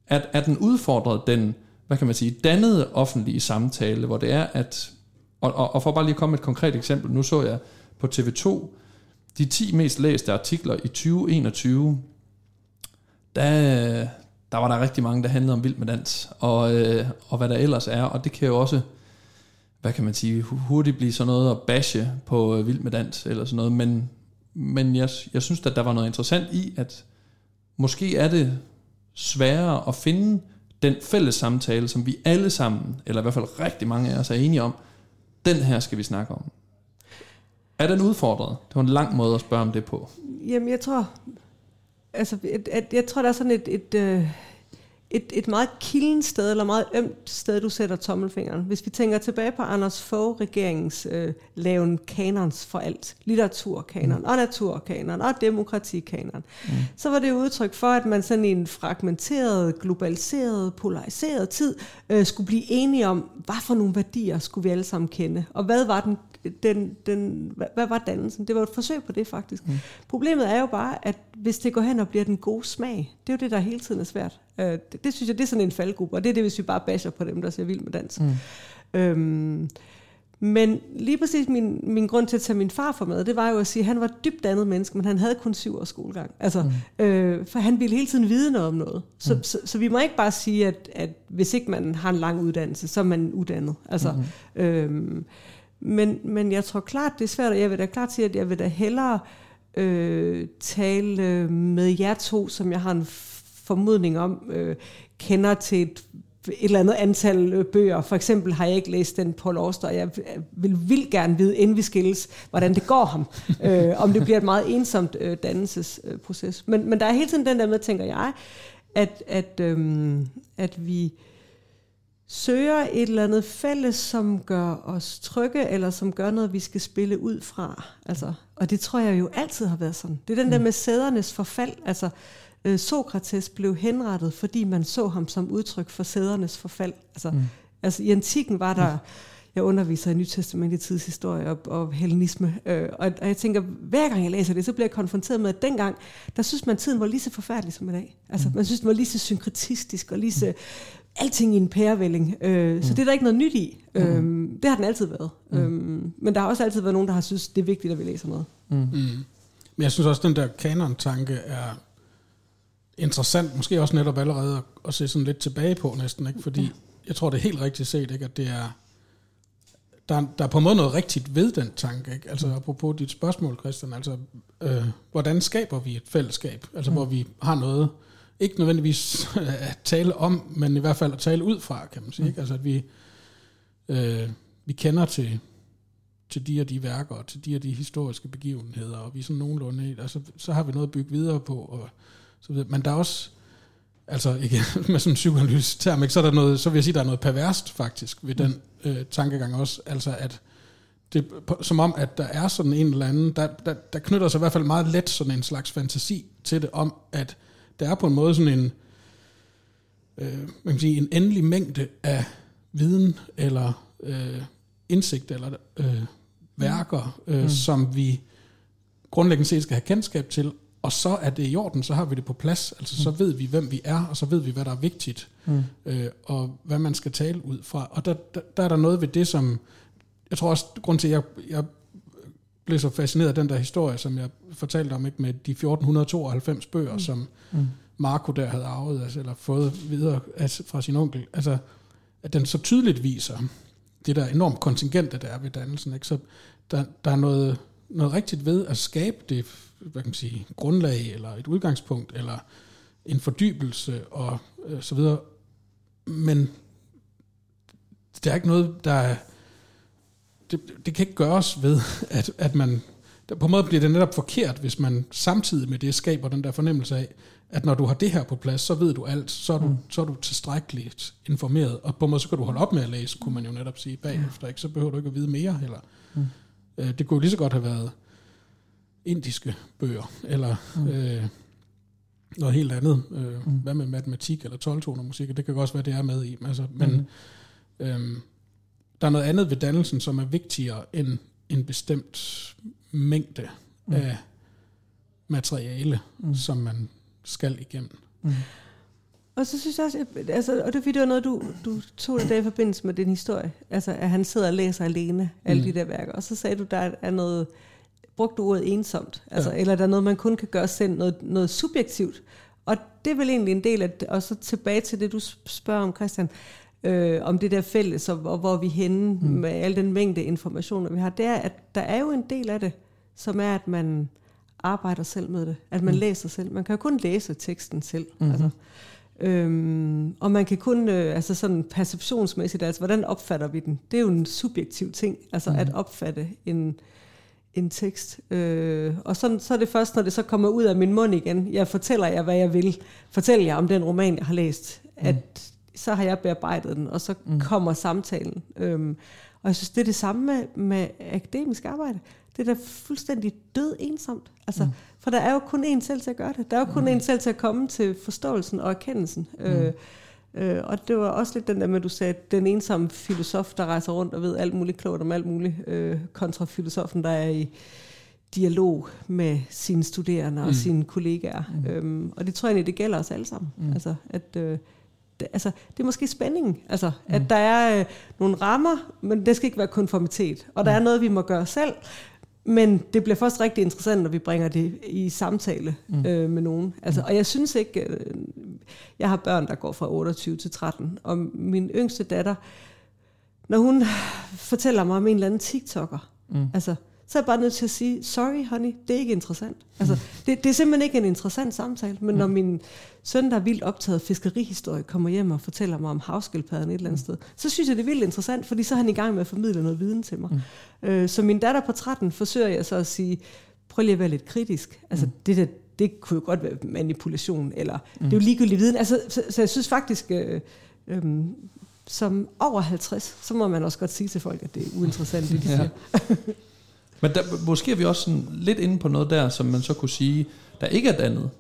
er, er den udfordret den, hvad kan man sige, dannede offentlige samtale, hvor det er, at, og, og, og for bare lige at komme med et konkret eksempel, nu så jeg på TV2, de 10 mest læste artikler i 2021, der, der var der rigtig mange, der handlede om vild med dans, og, øh, og hvad der ellers er, og det kan jo også, hvad kan man sige, hurtigt blive sådan noget at bashe på øh, vild med dans, eller sådan noget, men, men jeg, jeg synes, at der var noget interessant i, at måske er det sværere at finde den fælles samtale, som vi alle sammen, eller i hvert fald rigtig mange af os er enige om, den her skal vi snakke om. Er den udfordret? Det var en lang måde at spørge om det på. Jamen, jeg tror, altså, at, at, jeg tror, der er sådan et, et, øh, et, et meget kilden sted, eller meget ømt sted, du sætter tommelfingeren. Hvis vi tænker tilbage på Anders Fogh regeringens øh, laven kanons for alt, litteraturkanon, mm. og naturkanon, og demokratikanon, mm. så var det udtryk for, at man sådan i en fragmenteret, globaliseret, polariseret tid, øh, skulle blive enige om, hvad for nogle værdier skulle vi alle sammen kende, og hvad var den den, den, hvad, hvad var dannelsen? Det var et forsøg på det faktisk. Mm. Problemet er jo bare, at hvis det går hen og bliver den gode smag, det er jo det, der hele tiden er svært. Uh, det, det synes jeg, det er sådan en faldgruppe, og det er det, hvis vi bare basher på dem, der ser vild med dans. Mm. Øhm, men lige præcis min, min grund til at tage min far for med, det var jo at sige, at han var dybt dannet menneske, men han havde kun syv års skolegang. Altså, mm. øh, for han ville hele tiden vide noget om noget. Så, mm. så, så vi må ikke bare sige, at, at hvis ikke man har en lang uddannelse, så er man uddannet. Altså, mm. øhm, men, men jeg tror klart, det er svært, og jeg vil da klart sige, at jeg vil da hellere øh, tale med jer to, som jeg har en formodning om, øh, kender til et, et eller andet antal øh, bøger. For eksempel har jeg ikke læst den Paul Auster, jeg vil vildt gerne vide, inden vi skilles, hvordan det går ham. <laughs> øh, om det bliver et meget ensomt øh, dannelsesproces. Men, men der er hele tiden den der med, tænker jeg, at, at, øh, at vi søger et eller andet fælles, som gør os trygge, eller som gør noget, vi skal spille ud fra. Altså, og det tror jeg jo altid har været sådan. Det er den mm. der med sædernes forfald. Altså, øh, Sokrates blev henrettet, fordi man så ham som udtryk for sædernes forfald. Altså, mm. altså i antikken var der... Mm. Jeg underviser i Nytestamentet tidshistorie og, og hellenisme, øh, og, og jeg tænker, hver gang jeg læser det, så bliver jeg konfronteret med, at dengang, der synes man, at tiden var lige så forfærdelig som i dag. Altså, mm. man synes, den var lige så synkretistisk og lige så alting i en pærevælling. Øh, mm. Så det er der ikke noget nyt i. Mm. Øh, det har den altid været. Mm. Øh, men der har også altid været nogen, der har synes, det er vigtigt, at vi læser noget. Mm. Mm. Men jeg synes også, at den der kanon-tanke er interessant, måske også netop allerede at, at se sådan lidt tilbage på næsten, ikke? fordi ja. jeg tror, det er helt rigtigt set, ikke? at det er, der, der er på en måde noget rigtigt ved den tanke. Ikke? Altså apropos dit spørgsmål, Christian, altså øh, hvordan skaber vi et fællesskab, altså mm. hvor vi har noget, ikke nødvendigvis <laughs> at tale om, men i hvert fald at tale ud fra, kan man sige. Mm. Ikke? Altså at vi, øh, vi kender til, til de og de værker, og til de og de historiske begivenheder, og vi er sådan nogenlunde, altså, så har vi noget at bygge videre på. Og, så. Men der er også, altså ikke <laughs> med sådan en psykoanalytisk term, ikke, så, er der noget, så vil jeg sige, der er noget perverst faktisk ved den øh, tankegang også. Altså at det som om, at der er sådan en eller anden, der, der, der knytter sig i hvert fald meget let sådan en slags fantasi til det om, at der er på en måde sådan en, øh, man kan sige, en endelig mængde af viden eller øh, indsigt eller øh, værker, øh, mm. som vi grundlæggende set skal have kendskab til, og så er det i orden, så har vi det på plads. Altså så mm. ved vi, hvem vi er, og så ved vi, hvad der er vigtigt, mm. øh, og hvad man skal tale ud fra. Og der, der, der er der noget ved det, som... Jeg tror også, grund til, at jeg, jeg blev så fascineret af den der historie, som jeg fortalte om, ikke, med de 1492 bøger, mm. som mm. Marco der havde arvet, altså, eller fået videre altså, fra sin onkel. Altså, at den så tydeligt viser det der enormt kontingente, der er ved dannelsen. Ikke? Så der, der er noget, noget rigtigt ved at skabe det hvad kan man sige, grundlag, eller et udgangspunkt, eller en fordybelse, og øh, så videre. Men der er ikke noget, der er, det, det kan ikke gøres ved, at, at man, der, på en måde bliver det netop forkert, hvis man samtidig med det skaber den der fornemmelse af, at når du har det her på plads, så ved du alt, så er du, mm. så er du tilstrækkeligt informeret, og på en måde så kan du holde op med at læse, kunne man jo netop sige bagefter, ikke? så behøver du ikke at vide mere heller. Mm. Øh, det kunne lige så godt have været indiske bøger, eller mm. øh, noget helt andet. Øh, mm. Hvad med matematik eller 12 musik, det kan også være, det er med i. Altså, men mm. øh, der er noget andet ved dannelsen, som er vigtigere end en bestemt mængde mm. af materiale, mm. som man skal igennem. Mm. Og så synes jeg også, altså, og det, det var noget, du, du tog det der i forbindelse med din historie, altså at han sidder og læser alene alle mm. de der værker, og så sagde du, der er noget, brugte ordet ensomt, altså, ja. eller der er noget, man kun kan gøre selv, noget, noget subjektivt. Og det er vel egentlig en del af det, og så tilbage til det, du spørger om, Christian, øh, om det der fælles, og, og hvor vi henne mm. med al den mængde informationer, vi har, det er, at der er jo en del af det, som er, at man arbejder selv med det, at man mm. læser selv. Man kan jo kun læse teksten selv. Mm-hmm. Altså. Øhm, og man kan kun, øh, altså sådan perceptionsmæssigt, altså hvordan opfatter vi den? Det er jo en subjektiv ting, altså mm. at opfatte en, en tekst. Øh, og så, så er det først, når det så kommer ud af min mund igen, jeg fortæller jer, hvad jeg vil. Fortæller jer om den roman, jeg har læst. Mm. At så har jeg bearbejdet den, og så mm. kommer samtalen. Øhm, og jeg synes, det er det samme med, med akademisk arbejde. Det er da fuldstændig død ensomt. Altså, mm. For der er jo kun en selv til at gøre det. Der er jo kun mm. en selv til at komme til forståelsen og erkendelsen. Mm. Øh, øh, og det var også lidt den der med, at du sagde, at den ensomme filosof, der rejser rundt og ved alt muligt klogt om alt muligt, øh, kontra filosofen, der er i dialog med sine studerende og mm. sine kollegaer. Mm. Øhm, og det tror jeg egentlig, det gælder os alle sammen. Mm. Altså, at... Øh, det, altså, det er måske spændingen, altså, mm. at der er øh, nogle rammer, men det skal ikke være konformitet. Og der mm. er noget, vi må gøre selv, men det bliver først rigtig interessant, når vi bringer det i samtale mm. øh, med nogen. Altså, og jeg synes ikke, øh, jeg har børn, der går fra 28 til 13, og min yngste datter, når hun fortæller mig om en eller anden TikToker, mm. altså, så er jeg bare nødt til at sige, sorry honey, det er ikke interessant. Altså, mm. det, det er simpelthen ikke en interessant samtale, men mm. når min søn, der er vildt optaget fiskerihistorie, kommer hjem og fortæller mig om havskildpadden et eller andet mm. sted, så synes jeg, det er vildt interessant, fordi så er han i gang med at formidle noget viden til mig. Mm. Øh, så min datter på 13 forsøger jeg så at sige, prøv lige at være lidt kritisk. Altså, mm. det der, det kunne jo godt være manipulation, eller mm. det er jo ligegyldig viden. Altså, så, så jeg synes faktisk, øh, øh, som over 50, så må man også godt sige til folk, at det er uinteressant, det de ja. <laughs> Men der, måske er vi også sådan lidt inde på noget der, som man så kunne sige, der ikke er dannet.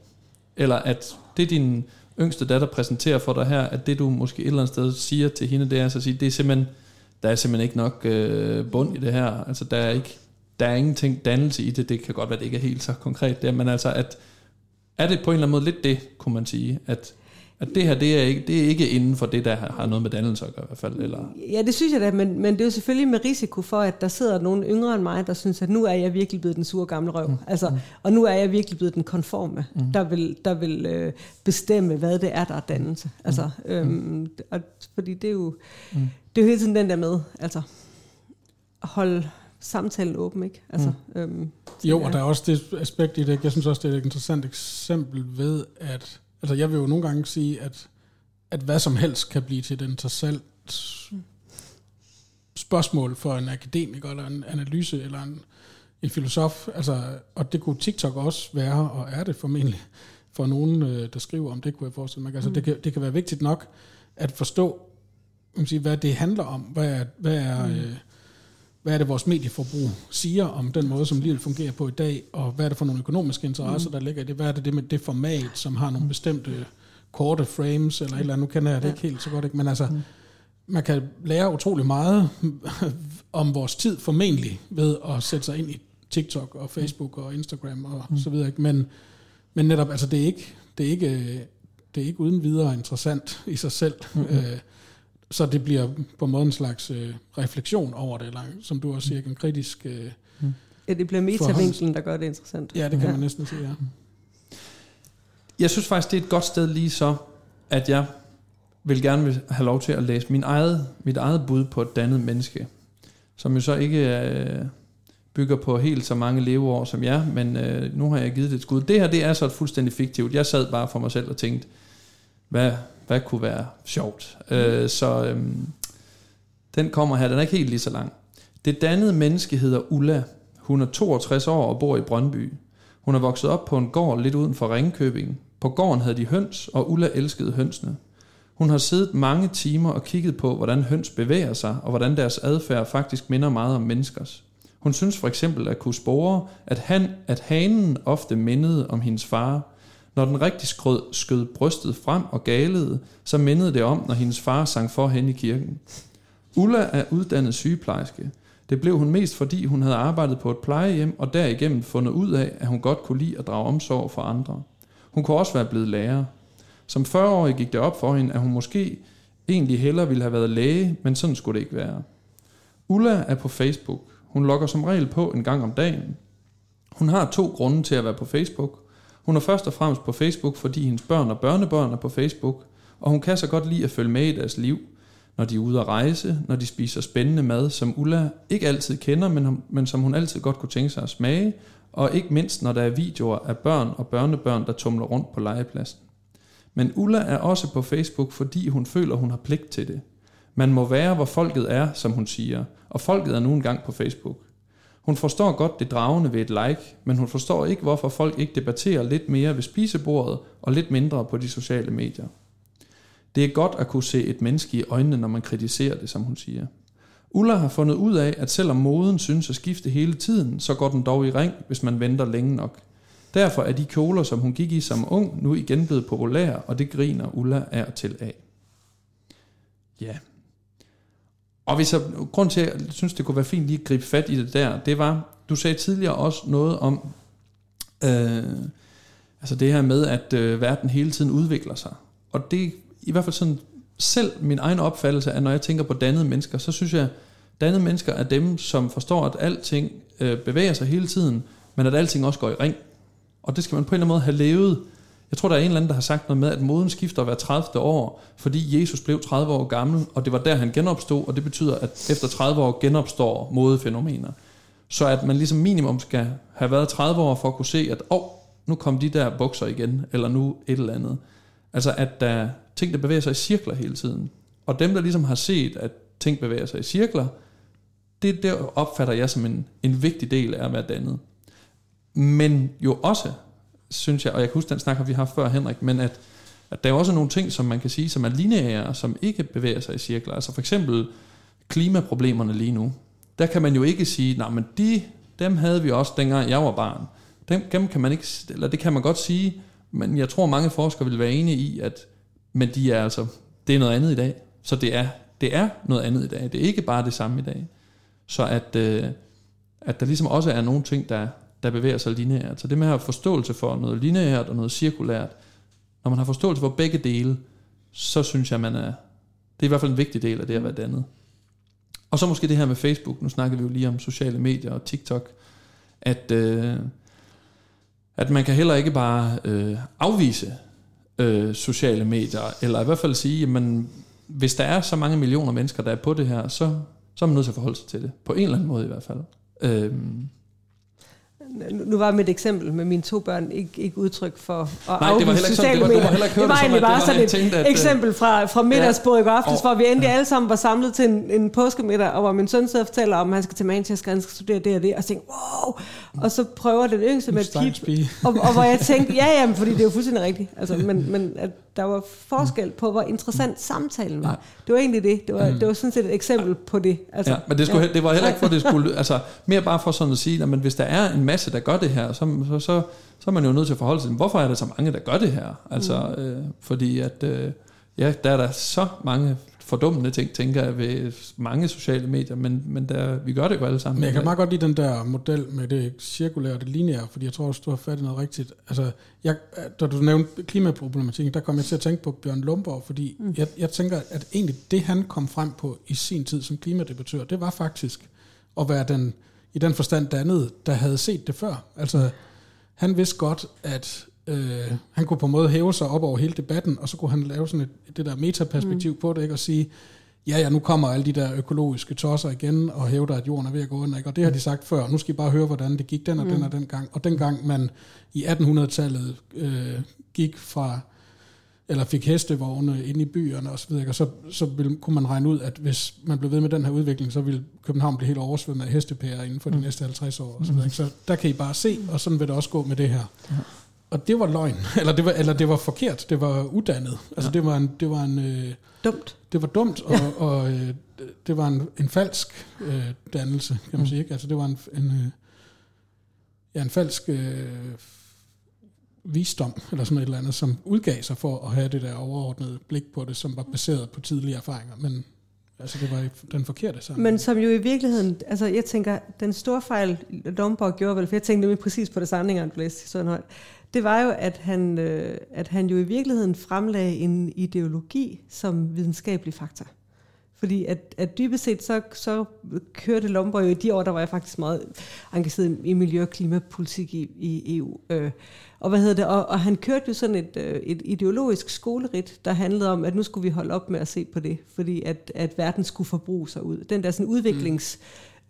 Eller at det din yngste datter præsenterer for dig her, at det du måske et eller andet sted siger til hende, det er så at sige, det er simpelthen, der er simpelthen ikke nok øh, bund i det her. Altså der er ikke, der er ingenting dannelse i det. Det kan godt være, det ikke er helt så konkret der, men altså at, er det på en eller anden måde lidt det, kunne man sige, at at det her, det er, ikke, det er ikke inden for det, der har noget med dannelse at gøre i hvert fald? Eller? Ja, det synes jeg da, men, men det er jo selvfølgelig med risiko for, at der sidder nogen yngre end mig, der synes, at nu er jeg virkelig blevet den sure gamle røv. Mm. Altså, mm. Og nu er jeg virkelig blevet den konforme, mm. der vil, der vil øh, bestemme, hvad det er, der er dannelse. Mm. Altså, øhm, mm. og, fordi det er jo mm. det er jo hele tiden den der med, altså at holde samtalen åben, ikke? Altså, mm. øhm, jo, og der er også det aspekt i det, jeg synes også, det er et interessant eksempel ved, at Altså jeg vil jo nogle gange sige, at, at hvad som helst kan blive til et interessant spørgsmål for en akademiker, eller en analyse, eller en, en filosof. Altså, og det kunne TikTok også være, og er det formentlig. for nogen, øh, der skriver om det, kunne jeg forestille mig. Altså, mm. det, kan, det kan være vigtigt nok at forstå, man sige, hvad det handler om. Hvad er, hvad er, mm. øh, hvad er det, vores medieforbrug siger om den måde, som livet fungerer på i dag, og hvad er det for nogle økonomiske interesser, mm. der ligger i det? Hvad er det, det med det format, som har nogle bestemte korte frames, eller et eller andet, nu kender jeg det ja. ikke helt så godt, ikke? men altså, mm. man kan lære utrolig meget om vores tid formentlig ved at sætte sig ind i TikTok og Facebook og Instagram og mm. så videre, ikke? Men, men netop, altså det er ikke, det er ikke, det er ikke uden videre interessant i sig selv. Mm. Øh, så det bliver på en måde en slags øh, refleksion over det, eller som du også siger, en kritisk... Øh. Ja, det bliver metavinklen, der gør det interessant. Ja, det kan ja. man næsten sige, ja. Jeg synes faktisk, det er et godt sted lige så, at jeg vil gerne vil have lov til at læse min eget, mit eget bud på et dannet menneske, som jo så ikke øh, bygger på helt så mange leveår som jeg, men øh, nu har jeg givet det et skud. Det her, det er så et fuldstændig fiktivt. Jeg sad bare for mig selv og tænkte, hvad, hvad kunne være sjovt? Øh, så øh, den kommer her, den er ikke helt lige så lang. Det dannede menneske hedder Ulla. Hun er 62 år og bor i Brøndby. Hun er vokset op på en gård lidt uden for Ringkøbing. På gården havde de høns, og Ulla elskede hønsene. Hun har siddet mange timer og kigget på, hvordan høns bevæger sig, og hvordan deres adfærd faktisk minder meget om menneskers. Hun synes for eksempel at kunne spore, at, han, at hanen ofte mindede om hendes far. Når den rigtig skrød, skød brystet frem og galede, så mindede det om, når hendes far sang for hende i kirken. Ulla er uddannet sygeplejerske. Det blev hun mest, fordi hun havde arbejdet på et plejehjem, og derigennem fundet ud af, at hun godt kunne lide at drage omsorg for andre. Hun kunne også være blevet lærer. Som 40-årig gik det op for hende, at hun måske egentlig hellere ville have været læge, men sådan skulle det ikke være. Ulla er på Facebook. Hun logger som regel på en gang om dagen. Hun har to grunde til at være på Facebook. Hun er først og fremmest på Facebook, fordi hendes børn og børnebørn er på Facebook, og hun kan så godt lide at følge med i deres liv, når de er ude at rejse, når de spiser spændende mad, som Ulla ikke altid kender, men, men som hun altid godt kunne tænke sig at smage, og ikke mindst når der er videoer af børn og børnebørn, der tumler rundt på legepladsen. Men Ulla er også på Facebook, fordi hun føler, hun har pligt til det. Man må være, hvor folket er, som hun siger, og folket er nu engang på Facebook. Hun forstår godt det dragende ved et like, men hun forstår ikke, hvorfor folk ikke debatterer lidt mere ved spisebordet og lidt mindre på de sociale medier. Det er godt at kunne se et menneske i øjnene, når man kritiserer det, som hun siger. Ulla har fundet ud af, at selvom moden synes at skifte hele tiden, så går den dog i ring, hvis man venter længe nok. Derfor er de kjoler, som hun gik i som ung, nu igen blevet populære, og det griner Ulla er til af. Ja. Og hvis jeg, grund til, at jeg synes, det kunne være fint lige at gribe fat i det der, det var, du sagde tidligere også noget om, øh, altså det her med, at øh, verden hele tiden udvikler sig. Og det i hvert fald sådan, selv min egen opfattelse er, når jeg tænker på dannede mennesker, så synes jeg, dannede mennesker er dem, som forstår, at alting øh, bevæger sig hele tiden, men at alting også går i ring. Og det skal man på en eller anden måde have levet. Jeg tror, der er en eller anden, der har sagt noget med, at moden skifter hver 30. år, fordi Jesus blev 30 år gammel, og det var der, han genopstod, og det betyder, at efter 30 år genopstår modefænomener. Så at man ligesom minimum skal have været 30 år for at kunne se, at åh, oh, nu kom de der bukser igen, eller nu et eller andet. Altså at der ting, der bevæger sig i cirkler hele tiden. Og dem, der ligesom har set, at ting bevæger sig i cirkler, det der opfatter jeg som en, en vigtig del af at være dannet. Men jo også, synes jeg, og jeg kan huske, den snak har vi haft før, Henrik, men at, at der er også nogle ting, som man kan sige, som er lineære, som ikke bevæger sig i cirkler. Altså for eksempel klimaproblemerne lige nu. Der kan man jo ikke sige, nej, men de, dem havde vi også, dengang jeg var barn. Dem, dem kan man ikke, eller det kan man godt sige, men jeg tror, mange forskere vil være enige i, at men de er altså, det er noget andet i dag. Så det er, det er noget andet i dag. Det er ikke bare det samme i dag. Så at, øh, at der ligesom også er nogle ting, der, der bevæger sig lineært. Så det med at have forståelse for noget lineært og noget cirkulært, når man har forståelse for begge dele, så synes jeg, man er, det er i hvert fald en vigtig del af det at være dannet. Og så måske det her med Facebook, nu snakker vi jo lige om sociale medier og TikTok, at, øh, at man kan heller ikke bare øh, afvise øh, sociale medier, eller i hvert fald sige, at hvis der er så mange millioner mennesker, der er på det her, så, så er man nødt til at forholde sig til det, på en eller anden måde i hvert fald. Øhm nu var mit eksempel med mine to børn ikke, ikke udtryk for at Nej, det var heller ikke sådan- det var- du medier. heller ikke det var egentlig at bare var- sådan et at, øh, eksempel fra, fra middagsbordet i går aftes, hvor vi endelig alle sammen var samlet til en, en påskemiddag, og hvor min søn sidder og fortæller om, at han skal til Manchester, han skal studere det og det, og så tænkte, wow! Og så prøver den yngste med pige. og, og hvor jeg tænkte, ja, ja, fordi det er jo fuldstændig rigtigt, altså, men, men at der var forskel på, hvor interessant samtalen var. Nej. Det var egentlig det. Det var, det var sådan set et eksempel på det. Altså, Ja, men det, skulle, det var heller ikke for, det <laughs> skulle... Altså, mere bare for sådan at sige, at hvis der er en masse, der gør det her, så, så, så, så er man jo nødt til at forholde sig til, hvorfor er der så mange, der gør det her? Altså, mm. øh, fordi at... Øh, ja, der er der så mange fordummende ting, tænker jeg, ved mange sociale medier, men, men der, vi gør det jo alle sammen. Men jeg kan meget godt lide den der model med det cirkulære og det lineære, fordi jeg tror også, du har fat i noget rigtigt. Altså, jeg, da du nævnte klimaproblematikken, der kom jeg til at tænke på Bjørn Lomborg, fordi mm. jeg, jeg tænker, at egentlig det, han kom frem på i sin tid som klimadebattør, det var faktisk at være den, i den forstand dannede, der havde set det før. Altså, han vidste godt, at øh, han kunne på en måde hæve sig op over hele debatten, og så kunne han lave sådan et, det der metaperspektiv mm. på det, ikke? og sige, ja, ja, nu kommer alle de der økologiske tosser igen og hævder, at jorden er ved at gå under. Ikke? Og det har de sagt før. Nu skal I bare høre, hvordan det gik den og mm. den og den gang. Og dengang man i 1800-tallet øh, gik fra eller fik hestevogne ind i byerne osv., og så, så ville, kunne man regne ud, at hvis man blev ved med den her udvikling, så ville København blive helt oversvømmet af hestepærer inden for de næste 50 år. Og så, videre. så der kan I bare se, og sådan vil det også gå med det her. Og det var løgn, <laughs> eller det var, eller det var forkert, det var uddannet. Altså det var en, det var en øh, Dumt. det var dumt, og, og øh, det var en, en falsk øh, dannelse, kan man sige. Ikke? Altså det var en, en, øh, ja, en falsk øh, visdom, eller sådan et eller andet, som udgav sig for at have det der overordnede blik på det, som var baseret på tidlige erfaringer. Men altså det var den forkerte sammen. Men som jo i virkeligheden, altså jeg tænker, den store fejl, Lomborg gjorde vel, for jeg tænkte nemlig præcis på det samme, du læste sådan højt, det var jo, at han, øh, at han jo i virkeligheden fremlagde en ideologi som videnskabelig fakta. Fordi at, at dybest set, så, så kørte Lomborg jo i de år, der var jeg faktisk meget engageret i miljø- og klimapolitik i, i EU. Øh, og, hvad hedder det? Og, og han kørte jo sådan et, øh, et ideologisk skolerit, der handlede om, at nu skulle vi holde op med at se på det, fordi at, at verden skulle forbruge sig ud. Den der sådan udviklings...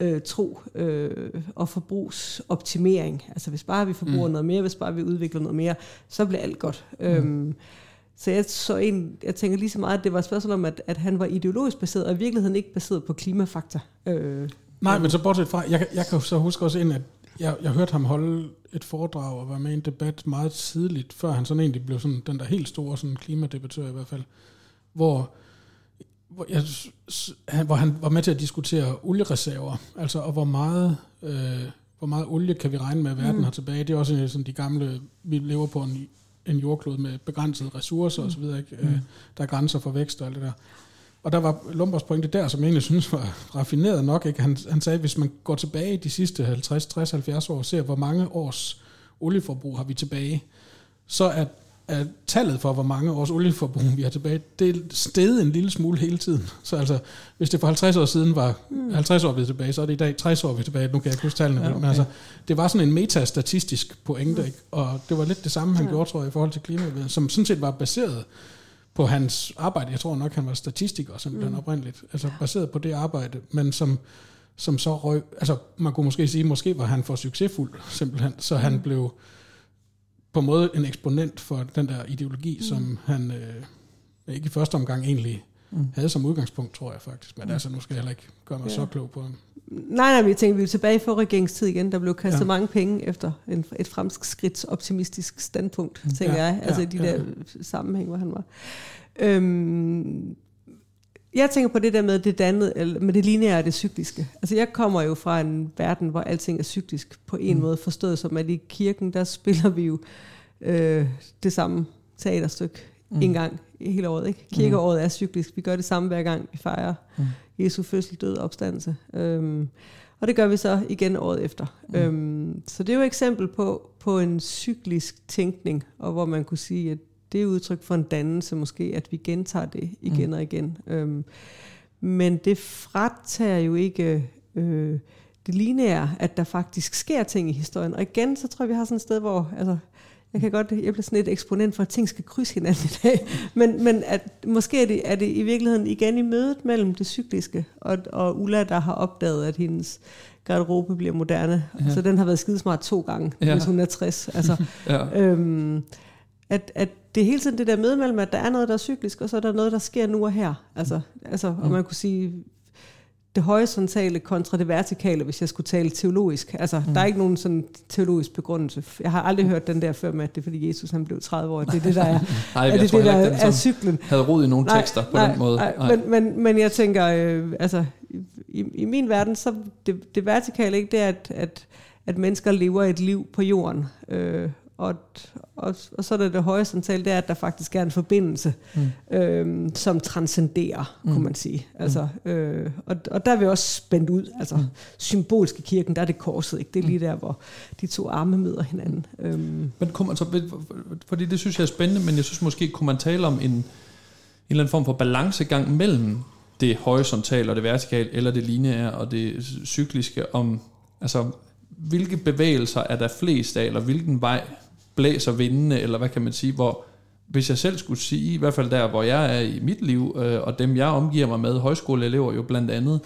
Øh, tro øh, og forbrugsoptimering. Altså hvis bare vi forbruger mm. noget mere, hvis bare vi udvikler noget mere, så bliver alt godt. Mm. Øhm, så jeg, så en, jeg tænker lige så meget, at det var et spørgsmål om, at, at han var ideologisk baseret, og i virkeligheden ikke baseret på klimafakta. Øh, Nej, men så bortset fra, jeg, jeg kan så huske også ind, at jeg, jeg hørte ham holde et foredrag og være med i en debat meget tidligt, før han sådan egentlig blev sådan den der helt store sådan klimadebattør i hvert fald, hvor, hvor, jeg, han, hvor han var med til at diskutere oliereserver, altså og hvor meget, øh, hvor meget olie kan vi regne med, at verden mm. har tilbage. Det er også sådan de gamle, vi lever på en, en jordklode med begrænsede ressourcer mm. osv., ikke? Øh, der er grænser for vækst og alt det der. Og der var Lomborgs pointe der, som jeg egentlig synes var raffineret nok. Ikke? Han, han sagde, at hvis man går tilbage de sidste 50, 60, 70 år og ser, hvor mange års olieforbrug har vi tilbage, så er, er tallet for, hvor mange års olieforbrug vi har tilbage, det er steget en lille smule hele tiden. Så altså, hvis det for 50 år siden var 50 år vi er tilbage, så er det i dag 60 år vi er tilbage. Nu kan jeg ikke huske tallene, Ja, okay. men altså, det var sådan en metastatistisk pointe, ikke? og det var lidt det samme, han Ja. gjorde, tror jeg, i forhold til klimaet, som sådan set var baseret på hans arbejde. Jeg tror nok, han var statistiker simpelthen mm. oprindeligt. Altså baseret på det arbejde, men som, som så røg... Altså man kunne måske sige, måske var han for succesfuld simpelthen, så han blev på en måde en eksponent for den der ideologi, mm. som han øh, ikke i første omgang egentlig mm. havde som udgangspunkt, tror jeg faktisk. Men mm. altså, nu skal jeg heller ikke gøre mig Ja. så klog på ham. Nej, nej, men jeg tænker, vi er tilbage for regeringstid igen. Der blev kastet ja. Ja. mange penge efter en, et fremskridts optimistisk standpunkt, tænker Ja, jeg. Altså ja, i de ja. der sammenhæng, hvor han var. Øhm, jeg tænker på det der med det dannede, med det lineære og det cykliske. Altså jeg kommer jo fra en verden, hvor alting er cyklisk på en mm. måde, forstået som at i kirken, der spiller vi jo øh, det samme teaterstykke mm. en gang hele året. Ikke? Kirkeåret er cyklisk. Vi gør det samme hver gang, vi fejrer mm. Jesu fødsel, død og opstandelse. Øhm, og det gør vi så igen året efter. Mm. Øhm, så det er jo et eksempel på, på en cyklisk tænkning, og hvor man kunne sige, at det er udtryk for en dannelse måske, at vi gentager det igen mm. og igen. Øhm, men det fratager jo ikke øh, det lineære, at der faktisk sker ting i historien. Og igen, så tror jeg, vi har sådan et sted, hvor altså, Jeg kan godt, jeg bliver sådan et eksponent for, at ting skal krydse hinanden i dag. <laughs> Men, men at, måske er det, er det i virkeligheden igen i mødet mellem det cykliske og, og Ulla, der har opdaget, at hendes garderobe bliver moderne. Ja. Så den har været skidesmart to gange, ja. hvis hun er 60. Altså, <laughs> ja. øhm, at, at det er hele tiden det der med mellem, at der er noget, der er cyklisk, og så er der noget, der sker nu og her. Altså, altså mm. og man kunne sige, det horisontale kontra det vertikale, hvis jeg skulle tale teologisk. Altså, mm. der er ikke nogen sådan teologisk begrundelse. Jeg har aldrig hørt den der før med, at det er fordi Jesus han blev 30 år. Det er det, der er, <laughs> nej, er, det, tror, det, der er, er cyklen. havde rod i nogle tekster nej, på nej, den måde. Nej, nej. Men, men, men jeg tænker, øh, altså, i, i min verden, så det, det vertikale ikke, det er, at, at, at mennesker lever et liv på jorden. Øh, og, og, og så er det det horisontale, det er, at der faktisk er en forbindelse, mm. øhm, som transcenderer, mm. kunne man sige. Altså, øh, og, og der er vi også spændt ud. Altså, mm. symbolsk i kirken, der er det korset, ikke? Det er lige der, hvor de to arme møder hinanden. Øhm. Men kunne man så, fordi det synes jeg er spændende, men jeg synes måske, kunne man tale om en, en eller anden form for balancegang mellem det horisontale og det vertikale, eller det lineære og det cykliske, om altså, hvilke bevægelser er der flest af, eller hvilken vej blæser vindene, eller hvad kan man sige, hvor hvis jeg selv skulle sige, i hvert fald der, hvor jeg er i mit liv, øh, og dem jeg omgiver mig med, højskoleelever jo blandt andet,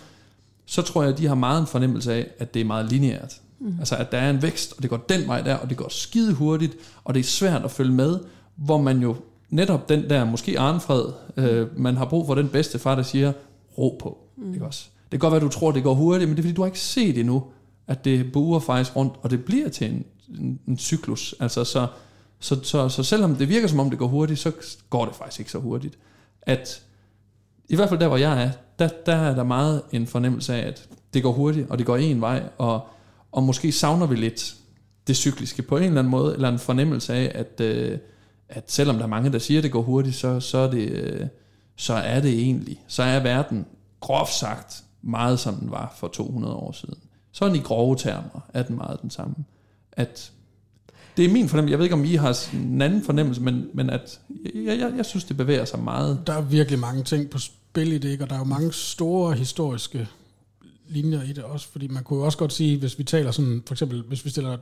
så tror jeg, at de har meget en fornemmelse af, at det er meget lineært. Mm. Altså, at der er en vækst, og det går den vej der, og det går skide hurtigt, og det er svært at følge med, hvor man jo netop den der, måske Arnfred, øh, man har brug for den bedste far, der siger, ro på. Mm. Ikke også? Det kan godt være, du tror, det går hurtigt, men det er fordi, du har ikke set endnu, at det buer faktisk rundt, og det bliver til en en, en cyklus. Altså, så, så, så, så selvom det virker som om det går hurtigt, så går det faktisk ikke så hurtigt. At i hvert fald der, hvor jeg er, der, der er der meget en fornemmelse af, at det går hurtigt, og det går en vej, og, og måske savner vi lidt det cykliske på en eller anden måde, eller en fornemmelse af, at, øh, at selvom der er mange, der siger, at det går hurtigt, så, så, er det, øh, så er det egentlig, så er verden groft sagt meget som den var for 200 år siden. Sådan i grove termer er den meget den samme at det er min fornemmelse. Jeg ved ikke, om I har en anden fornemmelse, men, men at jeg, jeg, jeg synes, det bevæger sig meget. Der er virkelig mange ting på spil i det, ikke? og der er jo mange store historiske linjer i det også, fordi man kunne jo også godt sige, hvis vi taler sådan, for eksempel, hvis vi stiller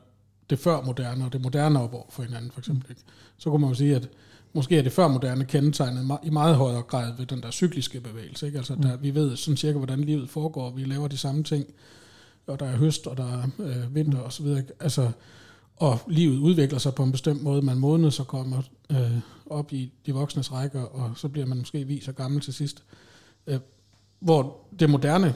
det før moderne og det moderne op over for hinanden, for eksempel, ikke? så kunne man jo sige, at måske er det før moderne kendetegnet i meget højere grad ved den der cykliske bevægelse. Ikke? Altså, der, vi ved sådan cirka, hvordan livet foregår, vi laver de samme ting, og der er høst, og der er øh, vinter osv. Altså, og livet udvikler sig på en bestemt måde. Man modnes og kommer øh, op i de voksnes rækker, og så bliver man måske vis og gammel til sidst. Øh, hvor det moderne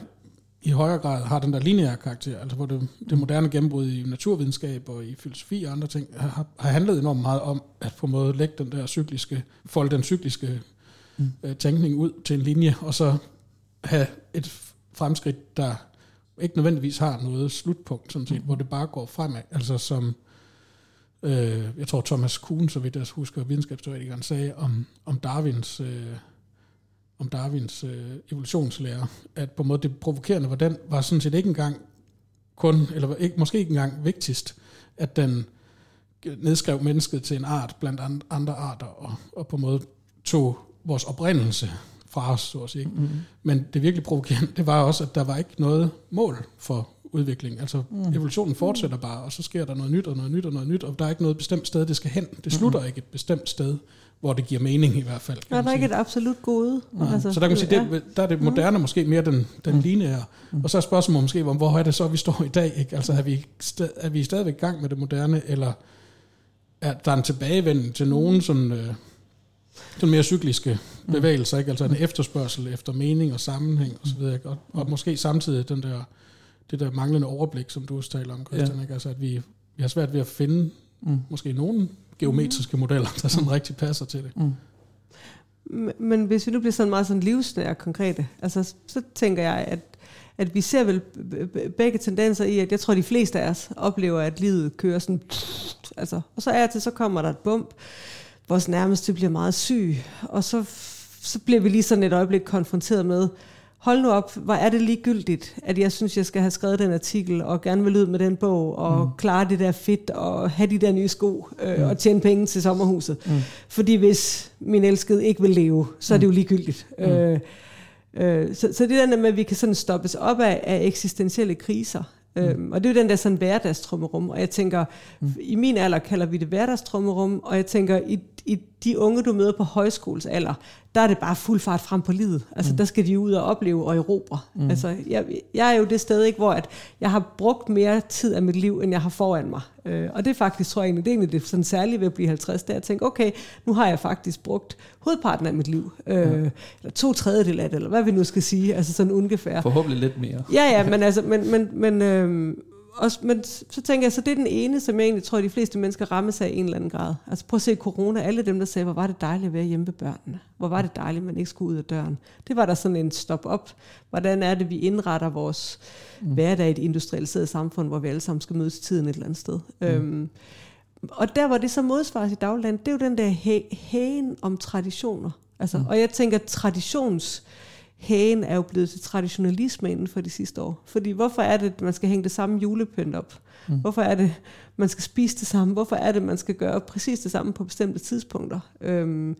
i højere grad har den der lineære karakter, altså hvor det, det moderne gennembrud i naturvidenskab og i filosofi og andre ting, har, har handlet enormt meget om at på en måde lægge den der cykliske, folde den cykliske mm. øh, tænkning ud til en linje, og så have et fremskridt, der ikke nødvendigvis har noget slutpunkt, sådan set, mm. hvor det bare går fremad. Altså som, øh, jeg tror Thomas Kuhn, så vidt jeg husker, videnskabsteoretikeren sagde om, om Darwins, øh, om Darwins øh, evolutionslære, at på en måde det provokerende var, den var sådan set ikke engang kun, eller ikke, måske ikke engang vigtigst, at den nedskrev mennesket til en art blandt andre arter, og, og på en måde tog vores oprindelse fra os, så at sige. Mm. Men det virkelig provokerende, det var også, at der var ikke noget mål for udvikling. Altså mm. evolutionen fortsætter bare, og så sker der noget nyt og noget nyt og noget nyt, og der er ikke noget bestemt sted, det skal hen. Det slutter mm. ikke et bestemt sted, hvor det giver mening i hvert fald. Der er ikke et absolut gode. Mm. Altså, så der kan man sige, ja. det, der er det moderne mm. måske mere den, den mm. lineære. Mm. Og så er spørgsmålet måske, hvor er det så, vi står i dag? Ikke? Altså er vi, er vi stadigvæk i gang med det moderne, eller er der en tilbagevending til nogen sådan... Øh, sådan mere cykliske bevægelser, ikke? altså en efterspørgsel efter mening og sammenhæng osv., og, og, og måske samtidig den der, det der manglende overblik, som du også taler om, Christian, ja. ikke? altså at vi, vi har svært ved at finde mm. måske nogle geometriske modeller, der sådan rigtig passer til det. Mm. Men hvis vi nu bliver sådan meget sådan livsnære konkrete, altså, så tænker jeg, at, at vi ser vel begge tendenser i, at jeg tror, at de fleste af os oplever, at livet kører sådan, altså, og så er til, så kommer der et bump, vores nærmeste bliver meget syg, og så, så bliver vi lige sådan et øjeblik konfronteret med, hold nu op, hvor er det ligegyldigt, at jeg synes, jeg skal have skrevet den artikel, og gerne vil ud med den bog, og mm. klare det der fedt, og have de der nye sko, øh, mm. og tjene penge til sommerhuset. Mm. Fordi hvis min elskede ikke vil leve, så er det jo mm. ligegyldigt. Mm. Øh, øh, så, så det der med, at vi kan sådan stoppes op af, af eksistentielle kriser, Mm. Øhm, og det er jo den der sådan hverdagstrummerum, og jeg tænker, mm. i min alder kalder vi det hverdagstrummerum, og jeg tænker, i, i de unge, du møder på højskoles alder, der er det bare fuld fart frem på livet. Altså, mm. der skal de ud og opleve og erobre. Mm. Altså, jeg, jeg er jo det sted, ikke, hvor at jeg har brugt mere tid af mit liv, end jeg har foran mig. Øh, og det er faktisk, tror jeg egentlig, det er egentlig det sådan særligt ved at blive 50, det er at tænke, okay, nu har jeg faktisk brugt hovedparten af mit liv. Øh, mm. Eller to tredjedel af det, eller hvad vi nu skal sige, altså sådan ungefær. Forhåbentlig lidt mere. Ja, ja, men <laughs> altså, men, men, men, øh, også, men så tænker jeg, så det er den ene, som jeg egentlig tror, de fleste mennesker rammes af i en eller anden grad. Altså prøv at se corona, alle dem, der sagde, hvor var det dejligt at være hjemme med børnene. Hvor var det dejligt, at man ikke skulle ud af døren. Det var der sådan en stop-up. Hvordan er det, vi indretter vores mm. hverdag i et industrialiseret samfund, hvor vi alle sammen skal mødes tiden et eller andet sted. Mm. Øhm, og der, hvor det så modsvares i dagligdagen, det er jo den der hægen om traditioner. Altså, mm. Og jeg tænker, traditions hagen er jo blevet til traditionalisme inden for de sidste år. Fordi hvorfor er det, at man skal hænge det samme julepynt op? Mm. Hvorfor er det, man skal spise det samme? Hvorfor er det, man skal gøre præcis det samme på bestemte tidspunkter? Øhm,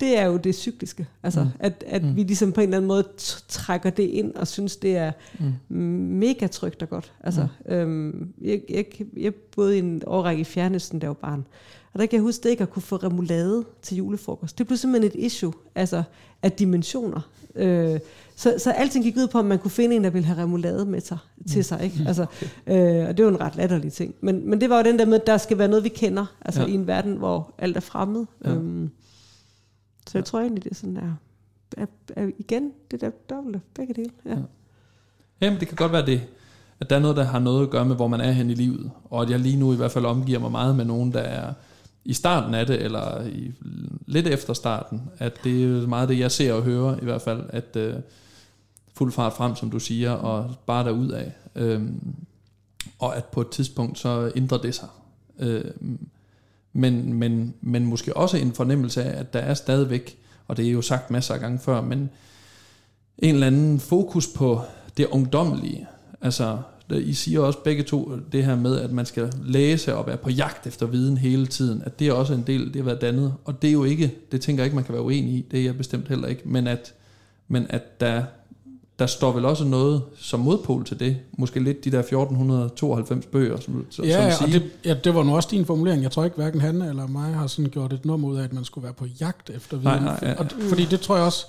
det er jo det cykliske. Altså, mm. at, at mm. vi ligesom på en eller anden måde trækker det ind og synes, det er mm. mega trygt og godt. Altså, mm. øhm, jeg, jeg, jeg boede i en årrække i Fjernøsten, der var barn. Og der kan jeg huske, det ikke at kunne få remoulade til julefrokost. Det blev simpelthen et issue altså, af dimensioner. Øh, så, så alting gik ud på, at man kunne finde en, der ville have remoulade med sig, til sig. Ikke? Altså, øh, og det var en ret latterlig ting. Men, men det var jo den der med, at der skal være noget, vi kender. Altså ja. i en verden, hvor alt er fremmed. Ja. Øhm, så jeg ja. tror egentlig, det er sådan der... Er, er, igen, det der dobbelt begge dele. Ja. Ja. Jamen, det kan godt være det, at der er noget, der har noget at gøre med, hvor man er hen i livet. Og at jeg lige nu i hvert fald omgiver mig meget med nogen, der er i starten af det, eller i, lidt efter starten, at det er meget det, jeg ser og hører i hvert fald, at øh, fuld fart frem, som du siger, og bare derud af. Øhm, og at på et tidspunkt, så ændrer det sig. Øhm, men, men, men måske også en fornemmelse af, at der er stadigvæk, og det er jo sagt masser af gange før, men en eller anden fokus på det ungdommelige. Altså i siger også begge to det her med, at man skal læse og være på jagt efter viden hele tiden, at det er også en del det at være dannet, og det er jo ikke, det tænker jeg ikke, man kan være uenig i, det er jeg bestemt heller ikke, men at, men at der, der står vel også noget som modpol til det, måske lidt de der 1492 bøger, som, som ja, siger. det, ja, det var nu også din formulering, jeg tror ikke, hverken han eller mig har sådan gjort et nummer ud af, at man skulle være på jagt efter viden, nej, nej, ja. og, fordi det tror jeg også,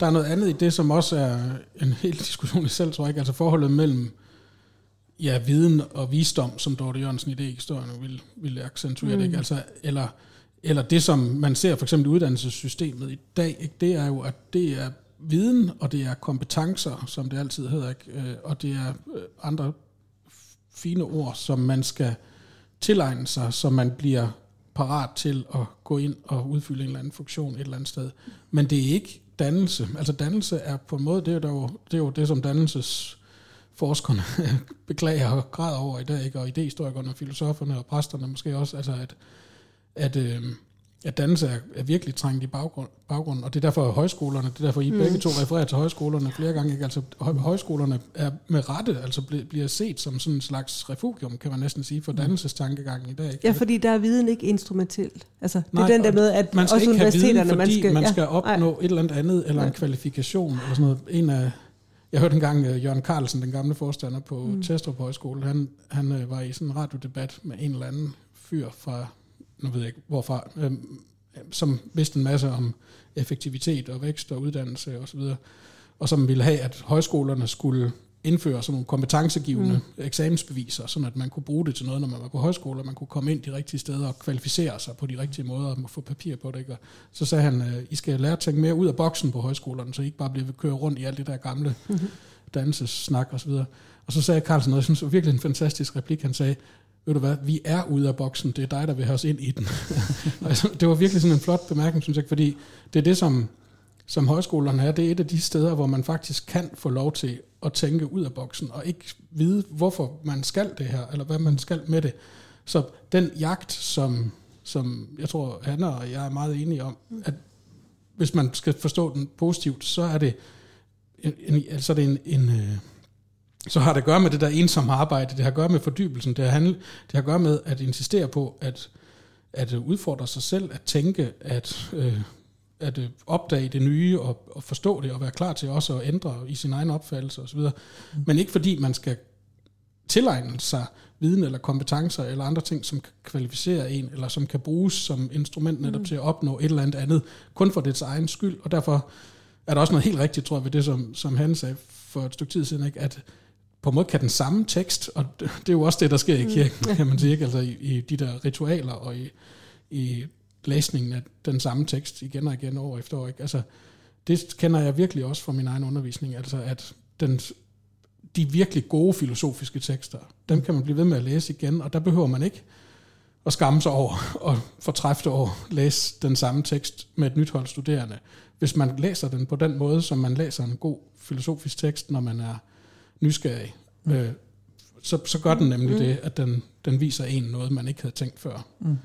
der er noget andet i det, som også er en hel diskussion i selv, tror jeg ikke, altså forholdet mellem ja, viden og visdom, som Dorte Jørgensen i det historien vil, vil accentuere mm. det, ikke? Altså, eller, eller det, som man ser for eksempel i uddannelsessystemet i dag, ikke? det er jo, at det er viden, og det er kompetencer, som det altid hedder, ikke? Øh, og det er øh, andre fine ord, som man skal tilegne sig, så man bliver parat til at gå ind og udfylde en eller anden funktion et eller andet sted. Men det er ikke dannelse. Altså dannelse er på en måde, det er jo, det, er jo det som dannelses forskerne <laughs> beklager og græder over i dag, ikke? og idehistorikerne og filosoferne og præsterne måske også, altså at, at, øh, at dannelse er, er virkelig trængt i baggrund, baggrunden, og det er derfor højskolerne, det er derfor I mm. begge to refererer til højskolerne flere gange, ikke? altså høj, højskolerne er med rette, altså bl- bliver set som sådan en slags refugium, kan man næsten sige, for mm. dannelsestankegangen i dag. Ikke? Ja, fordi der er viden ikke instrumentelt. Altså, det Nej, er den der med, at man skal også ikke universiteterne, viden, man skal, man skal opnå ja. et eller andet andet, eller en kvalifikation, eller sådan noget. En af jeg hørte engang uh, Jørgen Carlsen, den gamle forstander på mm. Testrup Højskole, han, han uh, var i sådan en radiodebat med en eller anden fyr fra, nu ved jeg ikke hvorfra, uh, som vidste en masse om effektivitet og vækst og uddannelse osv., og, så videre, og som ville have, at højskolerne skulle indføre sådan nogle kompetencegivende mm. eksamensbeviser, sådan at man kunne bruge det til noget, når man var på højskole, og man kunne komme ind de rigtige steder og kvalificere sig på de rigtige måder og få papir på det. Ikke? Og så sagde han, øh, I skal lære at tænke mere ud af boksen på højskolerne, så I ikke bare bliver køre rundt i alt det der gamle mm-hmm. dansesnak osv. Og, og så sagde Carlsen noget, jeg synes var virkelig en fantastisk replik, han sagde, ved du hvad, vi er ude af boksen, det er dig, der vil have os ind i den. <laughs> det var virkelig sådan en flot bemærkning, synes jeg, fordi det er det, som som højskolerne er, det er et af de steder, hvor man faktisk kan få lov til at tænke ud af boksen, og ikke vide, hvorfor man skal det her, eller hvad man skal med det. Så den jagt, som, som jeg tror, Hanna og jeg er meget enige om, at hvis man skal forstå den positivt, så er det en, en, altså det en, en øh, så har det at gøre med det der ensomme arbejde, det har at gøre med fordybelsen, det har, handle, det har at gøre med at insistere på, at, at udfordre sig selv, at tænke, at øh, at øh, opdage det nye og, og forstå det og være klar til også at ændre i sin egen opfattelse osv. Mm. Men ikke fordi man skal tilegne sig viden eller kompetencer eller andre ting, som kan kvalificere en, eller som kan bruges som instrument netop mm. til at opnå et eller andet andet, kun for dets egen skyld. Og derfor er der også noget helt rigtigt, tror jeg, ved det, som, som han sagde for et stykke tid siden, ikke? at på en måde kan den samme tekst, og det, det er jo også det, der sker i kirken, mm. kan man sige, ikke? altså i, i de der ritualer og i, i læsningen af den samme tekst igen og igen år efter år. Ikke? Altså, det kender jeg virkelig også fra min egen undervisning, altså at den, de virkelig gode filosofiske tekster, dem kan man blive ved med at læse igen, og der behøver man ikke at skamme sig over <laughs> og fortræfte over læse den samme tekst med et nyt hold studerende. Hvis man læser den på den måde, som man læser en god filosofisk tekst, når man er nysgerrig, mm. øh, så, så gør den nemlig mm. det, at den, den viser en noget, man ikke havde tænkt før. Mm.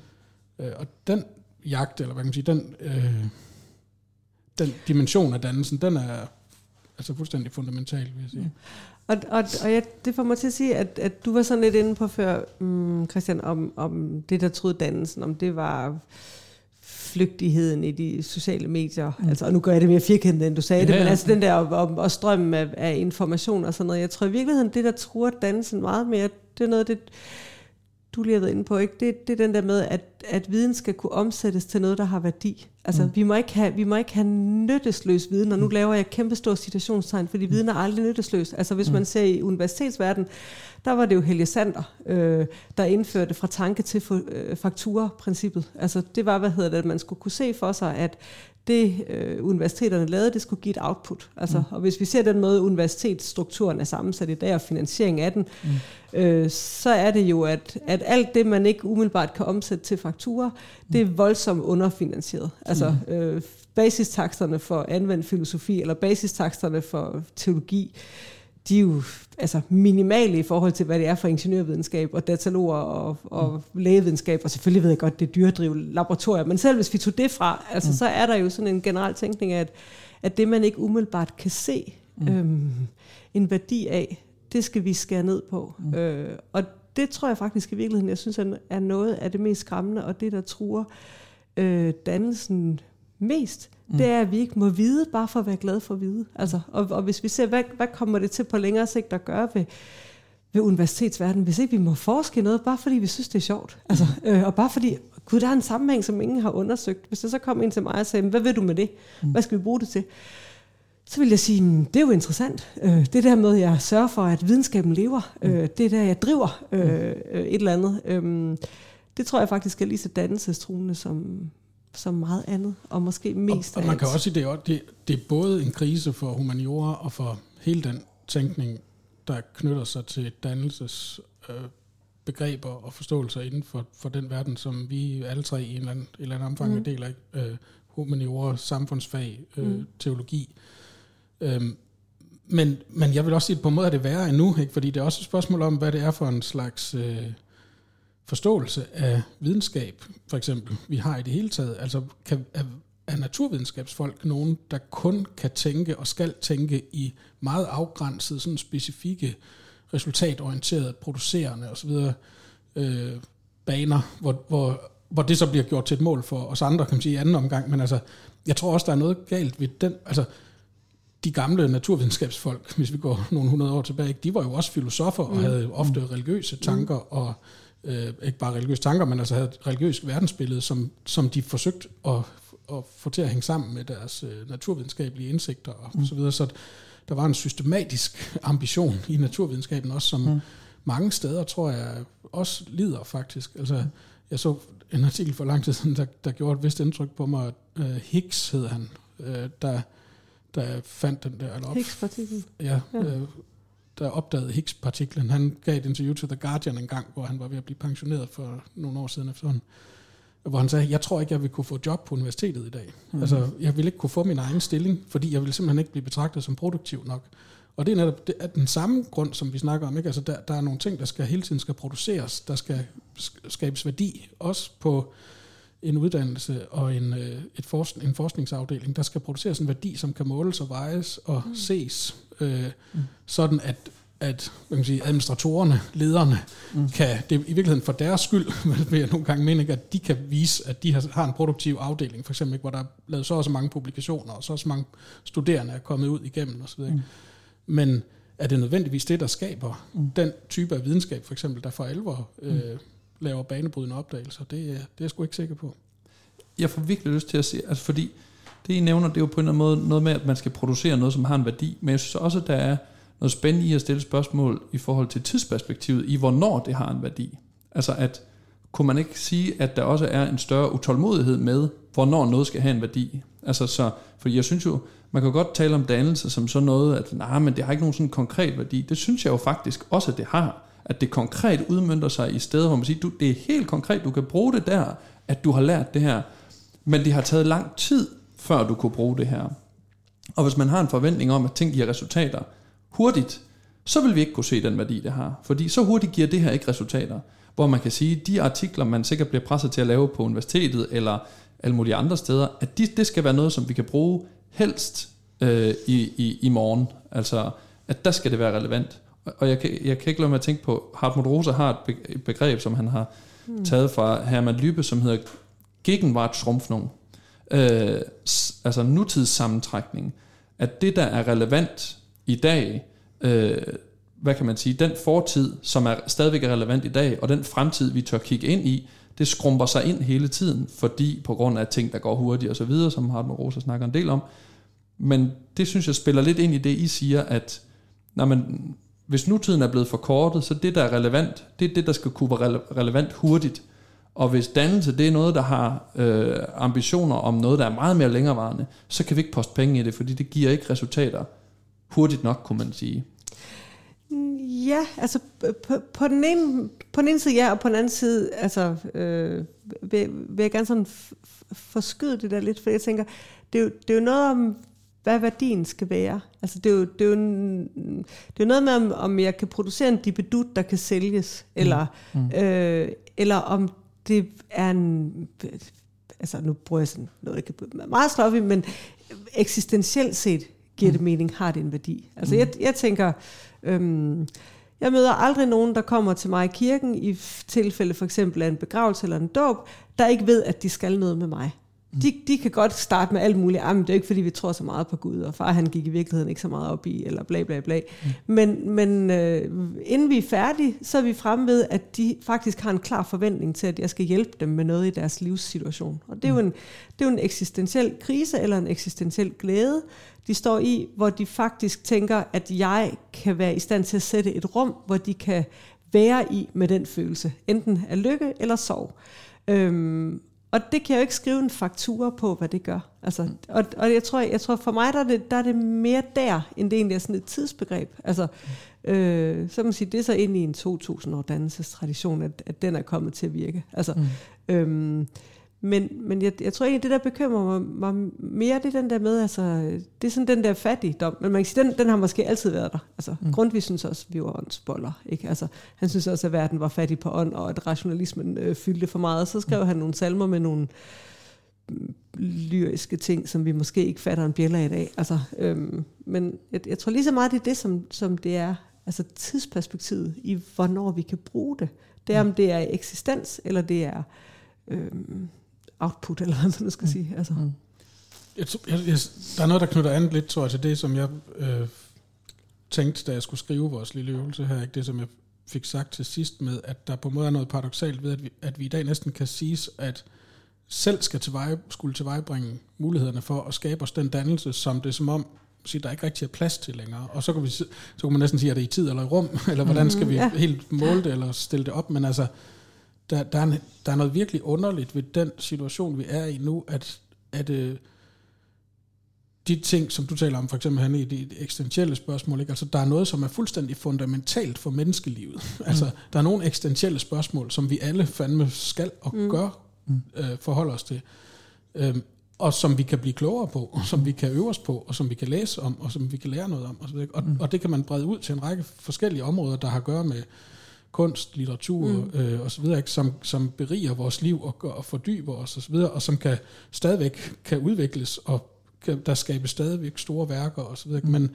Øh, og den jagt, eller hvad kan man sige, den, øh, den dimension af dannelsen, den er altså fuldstændig fundamental, vil jeg sige. Mm. Og, og, og ja, det får mig til at sige, at, at du var sådan lidt inde på før, um, Christian, om, om det, der troede dannelsen, om det var flygtigheden i de sociale medier. Mm. Altså, og nu gør jeg det mere firkantet, end du sagde ja, det, men altså den der og, og strømmen af, af information og sådan noget. Jeg tror i virkeligheden, det der truer dannelsen meget mere, det er noget af det, du lige har været inde på, ikke? Det, det er den der med, at, at viden skal kunne omsættes til noget, der har værdi. Altså, mm. vi, må ikke have, vi må ikke have nyttesløs viden, og nu mm. laver jeg kæmpe stor citationstegn, fordi mm. viden er aldrig nyttesløs. Altså, hvis mm. man ser i universitetsverdenen, der var det jo Helge Sander, øh, der indførte fra tanke til øh, fakturprincippet. Altså, det var, hvad hedder det, at man skulle kunne se for sig, at det øh, universiteterne lavede, det skulle give et output. Altså, mm. Og hvis vi ser den måde, universitetsstrukturen er sammensat i dag, og finansiering af den, mm. øh, så er det jo, at, at alt det, man ikke umiddelbart kan omsætte til fakturer, mm. det er voldsomt underfinansieret. Altså mm. øh, basistaksterne for anvendt filosofi, eller basistaksterne for teologi, de er jo altså minimale i forhold til, hvad det er for ingeniørvidenskab og dataloger og, og mm. lægevidenskab, og selvfølgelig ved jeg godt, det er dyredrivet laboratorier, men selv hvis vi tog det fra, altså, mm. så er der jo sådan en generel tænkning af, at, at det, man ikke umiddelbart kan se mm. øhm, en værdi af, det skal vi skære ned på. Mm. Øh, og det tror jeg faktisk i virkeligheden, jeg synes er noget af det mest skræmmende, og det, der truer øh, dannelsen mest, mm. det er, at vi ikke må vide, bare for at være glade for at vide. Altså, og, og hvis vi ser, hvad, hvad kommer det til på længere sigt at gøre ved, ved universitetsverdenen, hvis ikke vi må forske noget, bare fordi vi synes, det er sjovt. Altså, mm. øh, og bare fordi, gud, der er en sammenhæng, som ingen har undersøgt. Hvis der så kom en til mig og sagde, hvad vil du med det? Mm. Hvad skal vi bruge det til? Så vil jeg sige, det er jo interessant. Øh, det der med, at jeg sørger for, at videnskaben lever. Mm. Øh, det der, jeg driver øh, mm. et eller andet. Øh, det tror jeg faktisk er lige så dannelsestruende som, som meget andet, og måske mest og, og man kan også sige, det er, det, det er både en krise for humaniora og for hele den tænkning, der knytter sig til dannelses øh, begreber og forståelser inden for, for den verden, som vi alle tre i en eller anden, en eller anden omfang mm. deler. Øh, humaniora, samfundsfag, øh, mm. teologi. Øh, men, men jeg vil også sige, at på en måde er det værre endnu, ikke? fordi det er også et spørgsmål om, hvad det er for en slags... Øh, forståelse af videnskab, for eksempel, vi har i det hele taget. Altså, kan, er, er naturvidenskabsfolk nogen, der kun kan tænke og skal tænke i meget afgrænsede, sådan specifikke, resultatorienterede, producerende osv. Øh, baner, hvor, hvor, hvor det så bliver gjort til et mål for os andre, kan man sige, i anden omgang. Men altså, jeg tror også, der er noget galt ved den, altså, de gamle naturvidenskabsfolk, hvis vi går nogle hundrede år tilbage, de var jo også filosofer og mm. havde ofte religiøse tanker og øh, ikke bare religiøse tanker, men altså havde et religiøst verdensbillede, som, som de forsøgte at, at få til at hænge sammen med deres øh, naturvidenskabelige indsigter og mm. så videre. Så der var en systematisk ambition i naturvidenskaben også, som mm. mange steder, tror jeg, også lider faktisk. Altså, mm. jeg så en artikel for lang tid siden, der, der gjorde et vist indtryk på mig, uh, Higgs hed han, uh, der, der fandt den der, eller op, Higgs-partikel. Ja, ja. Uh, der opdagede Higgs-partiklen. Han gav et interview til The Guardian en gang, hvor han var ved at blive pensioneret for nogle år siden efterhånden. Hvor han sagde, jeg tror ikke, jeg vil kunne få job på universitetet i dag. Mm. Altså, jeg vil ikke kunne få min egen stilling, fordi jeg vil simpelthen ikke blive betragtet som produktiv nok. Og det er netop det er den samme grund, som vi snakker om. Ikke? Altså, der, der er nogle ting, der skal hele tiden skal produceres, der skal skabes værdi, også på en uddannelse og en, øh, et forskning, en forskningsafdeling. Der skal produceres en værdi, som kan måles og vejes og mm. ses øh, mm. sådan at, at hvad kan sige, administratorerne, lederne, mm. kan, det er i virkeligheden for deres skyld, <laughs> vil jeg nogle gange mene, at de kan vise, at de har, har en produktiv afdeling, for eksempel, hvor der er lavet så og så mange publikationer, og så og så mange studerende er kommet ud igennem osv. Mm. Men er det nødvendigvis det, der skaber mm. den type af videnskab, for eksempel, der for alvor øh, mm laver banebrydende opdagelser. Det, øh, det er jeg sgu ikke sikker på. Jeg får virkelig lyst til at se, altså fordi det I nævner, det er jo på en eller anden måde noget med, at man skal producere noget, som har en værdi, men jeg synes også, at der er noget spændende i at stille spørgsmål i forhold til tidsperspektivet, i hvornår det har en værdi. Altså at, kunne man ikke sige, at der også er en større utålmodighed med, hvornår noget skal have en værdi? Altså så, for jeg synes jo, man kan godt tale om dannelse som sådan noget, at nej, men det har ikke nogen sådan konkret værdi. Det synes jeg jo faktisk også, at det har. At det konkret udmyndter sig i steder, hvor man siger, du, det er helt konkret, du kan bruge det der, at du har lært det her. Men det har taget lang tid, før du kunne bruge det her. Og hvis man har en forventning om, at ting giver resultater hurtigt, så vil vi ikke kunne se den værdi, det har. Fordi så hurtigt giver det her ikke resultater. Hvor man kan sige, at de artikler, man sikkert bliver presset til at lave på universitetet, eller alle mulige andre steder, at de, det skal være noget, som vi kan bruge helst øh, i, i, i morgen. Altså, at der skal det være relevant. Og jeg kan, jeg kan ikke lade mig at tænke på, Hartmut Rosa har et begreb, som han har hmm. taget fra Hermann Lybe, som hedder Gegenwartsschrumpfung. Øh, altså nutidssammentrækning. At det, der er relevant i dag, øh, hvad kan man sige, den fortid, som er stadigvæk er relevant i dag, og den fremtid, vi tør kigge ind i, det skrumper sig ind hele tiden, fordi på grund af ting, der går hurtigt og så videre, som Hartmut Rosa snakker en del om. Men det synes jeg spiller lidt ind i det, I siger, at når man, hvis nutiden er blevet forkortet, så det, der er relevant, det er det, der skal kunne være relevant hurtigt. Og hvis dannelse, det er noget, der har øh, ambitioner om noget, der er meget mere længerevarende, så kan vi ikke poste penge i det, fordi det giver ikke resultater hurtigt nok, kunne man sige. Ja, altså på, på, den ene, på den ene side ja, og på den anden side altså, øh, vil, vil jeg gerne sådan forskyde det der lidt, for jeg tænker, det er, jo, det er jo noget om, hvad værdien skal være. Altså det er jo, det er jo, en, det er noget med, om, om jeg kan producere en dibedut, der kan sælges, mm. eller, mm. Øh, eller om det er en, altså nu bruger jeg sådan noget, der kan meget sloppy, men eksistentielt set giver det mm. mening, har det en værdi. Altså mm. jeg, jeg tænker, øhm, jeg møder aldrig nogen, der kommer til mig i kirken, i tilfælde for eksempel af en begravelse eller en dåb, der ikke ved, at de skal noget med mig. De, de kan godt starte med alt muligt. Jamen, det er ikke, fordi vi tror så meget på Gud, og far han gik i virkeligheden ikke så meget op i, eller bla bla bla. Mm. Men, men øh, inden vi er færdige, så er vi fremme ved, at de faktisk har en klar forventning til, at jeg skal hjælpe dem med noget i deres livssituation. Og det er, jo mm. en, det er jo en eksistentiel krise, eller en eksistentiel glæde, de står i, hvor de faktisk tænker, at jeg kan være i stand til at sætte et rum, hvor de kan være i med den følelse, enten af lykke eller sorg. Øhm, og det kan jeg jo ikke skrive en faktura på, hvad det gør. Altså, og, og jeg tror, jeg tror for mig, der er, det, der er det mere der, end det egentlig er sådan et tidsbegreb. Altså, øh, så man sige, det er så ind i en 2000 år dannelsestradition, at, at den er kommet til at virke. Altså, mm. øhm, men, men jeg, jeg tror egentlig, det der bekymrer mig, mig mere, det er den der med, altså, det er sådan den der fattigdom. Men man kan sige, den, den har måske altid været der. Altså, mm. Grundtvig synes også, at vi var åndsboller. Ikke? Altså, han synes også, at verden var fattig på ånd, og at rationalismen øh, fyldte for meget. Så skrev mm. han nogle salmer med nogle mm, lyriske ting, som vi måske ikke fatter en bjæller i dag. Altså, øhm, men jeg, jeg tror lige så meget, det er det, som, som det er. Altså tidsperspektivet i, hvornår vi kan bruge det. Det er, mm. om det er eksistens, eller det er... Øhm, output, eller hvad man skal mm. sige. Altså. Mm. Jeg, jeg, jeg, der er noget, der knytter andet lidt, tror jeg, til det, som jeg øh, tænkte, da jeg skulle skrive vores lille øvelse her, ikke? det som jeg fik sagt til sidst med, at der på en måde er noget paradoxalt ved, at vi, at vi i dag næsten kan sige, at selv skal tilveje, skulle tilvejebringe mulighederne for at skabe os den dannelse, som det er som om, sige, der ikke rigtig er plads til længere. Og så kan, vi, så kan man næsten sige, at det er i tid eller i rum, <laughs> eller hvordan skal vi ja. helt måle det, eller stille det op. Men altså, der, der, er en, der er noget virkelig underligt ved den situation, vi er i nu, at, at øh, de ting, som du taler om, for eksempel Hanne, i de eksistentielle spørgsmål, ikke? Altså, der er noget, som er fuldstændig fundamentalt for menneskelivet. <laughs> Mm. altså, der er nogle eksistentielle spørgsmål, som vi alle fandme skal og mm. gør mm. øh, forholde os til. Øhm, og som vi kan blive klogere på, og som vi kan øve os på, og som vi kan læse om, og som vi kan lære noget om. Og, så, og, mm. og det kan man brede ud til en række forskellige områder, der har at gøre med kunst, litteratur mm. øh, og så videre, ikke, som, som beriger vores liv og, og fordyber os og så videre, og som kan stadigvæk kan udvikles, og kan, der skabes stadigvæk store værker og så videre. Mm. Men,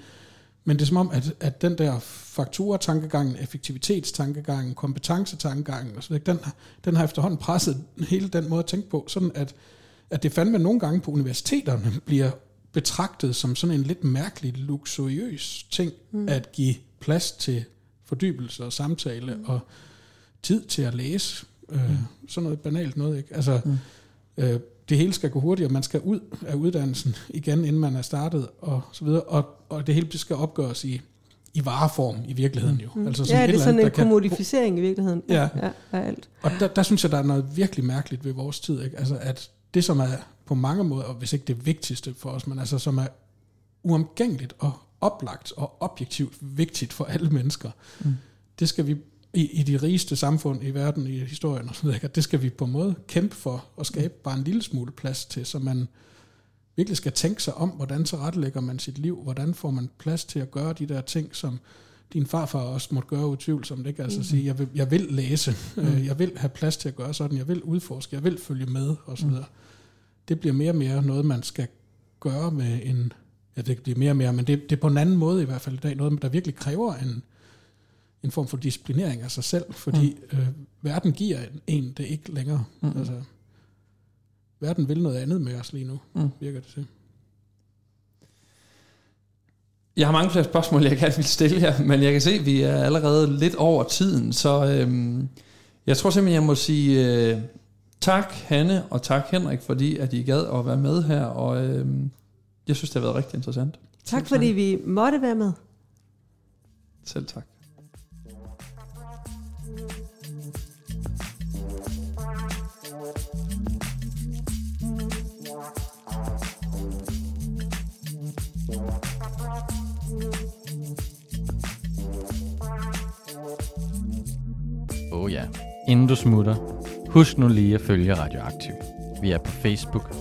men det er som om, at, at den der faktura-tankegangen, effektivitetstankegangen, kompetencetankegangen og så videre, den, den har efterhånden presset hele den måde at tænke på, sådan at, at det fandme nogle gange på universiteterne bliver betragtet som sådan en lidt mærkelig, luksuriøs ting mm. at give plads til fordybelse og samtale og tid til at læse. Øh, mm. Sådan noget banalt noget, ikke? Altså, mm. øh, det hele skal gå hurtigt, og man skal ud af uddannelsen <laughs> igen, inden man er startet, og så videre. Og, og det hele skal opgøres i, i vareform i virkeligheden jo. Mm. Altså ja, det er sådan andet, en kommodificering i virkeligheden. Ja. ja af alt. Og der, der synes jeg, der er noget virkelig mærkeligt ved vores tid. Ikke? Altså at det, som er på mange måder, og hvis ikke det vigtigste for os, men altså som er uomgængeligt og oplagt og objektivt vigtigt for alle mennesker, mm. det skal vi i, i de rigeste samfund i verden, i historien og sådan noget, det skal vi på en måde kæmpe for at skabe bare en lille smule plads til, så man virkelig skal tænke sig om, hvordan så retlægger man sit liv, hvordan får man plads til at gøre de der ting, som din farfar også måtte gøre utvivlsomt, ikke? Altså mm. sige, jeg vil, jeg vil læse, mm. øh, jeg vil have plads til at gøre sådan, jeg vil udforske, jeg vil følge med, og så mm. videre. Mm. Det bliver mere og mere noget, man skal gøre med en, ja, det bliver mere og mere, men det, det er på en anden måde i hvert fald i dag, noget, der virkelig kræver en, en form for disciplinering af sig selv, fordi mm. øh, verden giver en det ikke længere. Mm. Altså, verden vil noget andet med os lige nu, mm. virker det til. Jeg har mange flere spørgsmål, jeg gerne vil stille jer, men jeg kan se, at vi er allerede lidt over tiden, så øhm, jeg tror simpelthen, jeg må sige øh, tak Hanne og tak Henrik, fordi at I gad at være med her, og øhm, jeg synes, det har været rigtig interessant. Tak, fordi vi måtte være med. Selv tak. Oh ja. Inden du smutter, husk nu lige at følge Radioaktiv. Vi er på Facebook,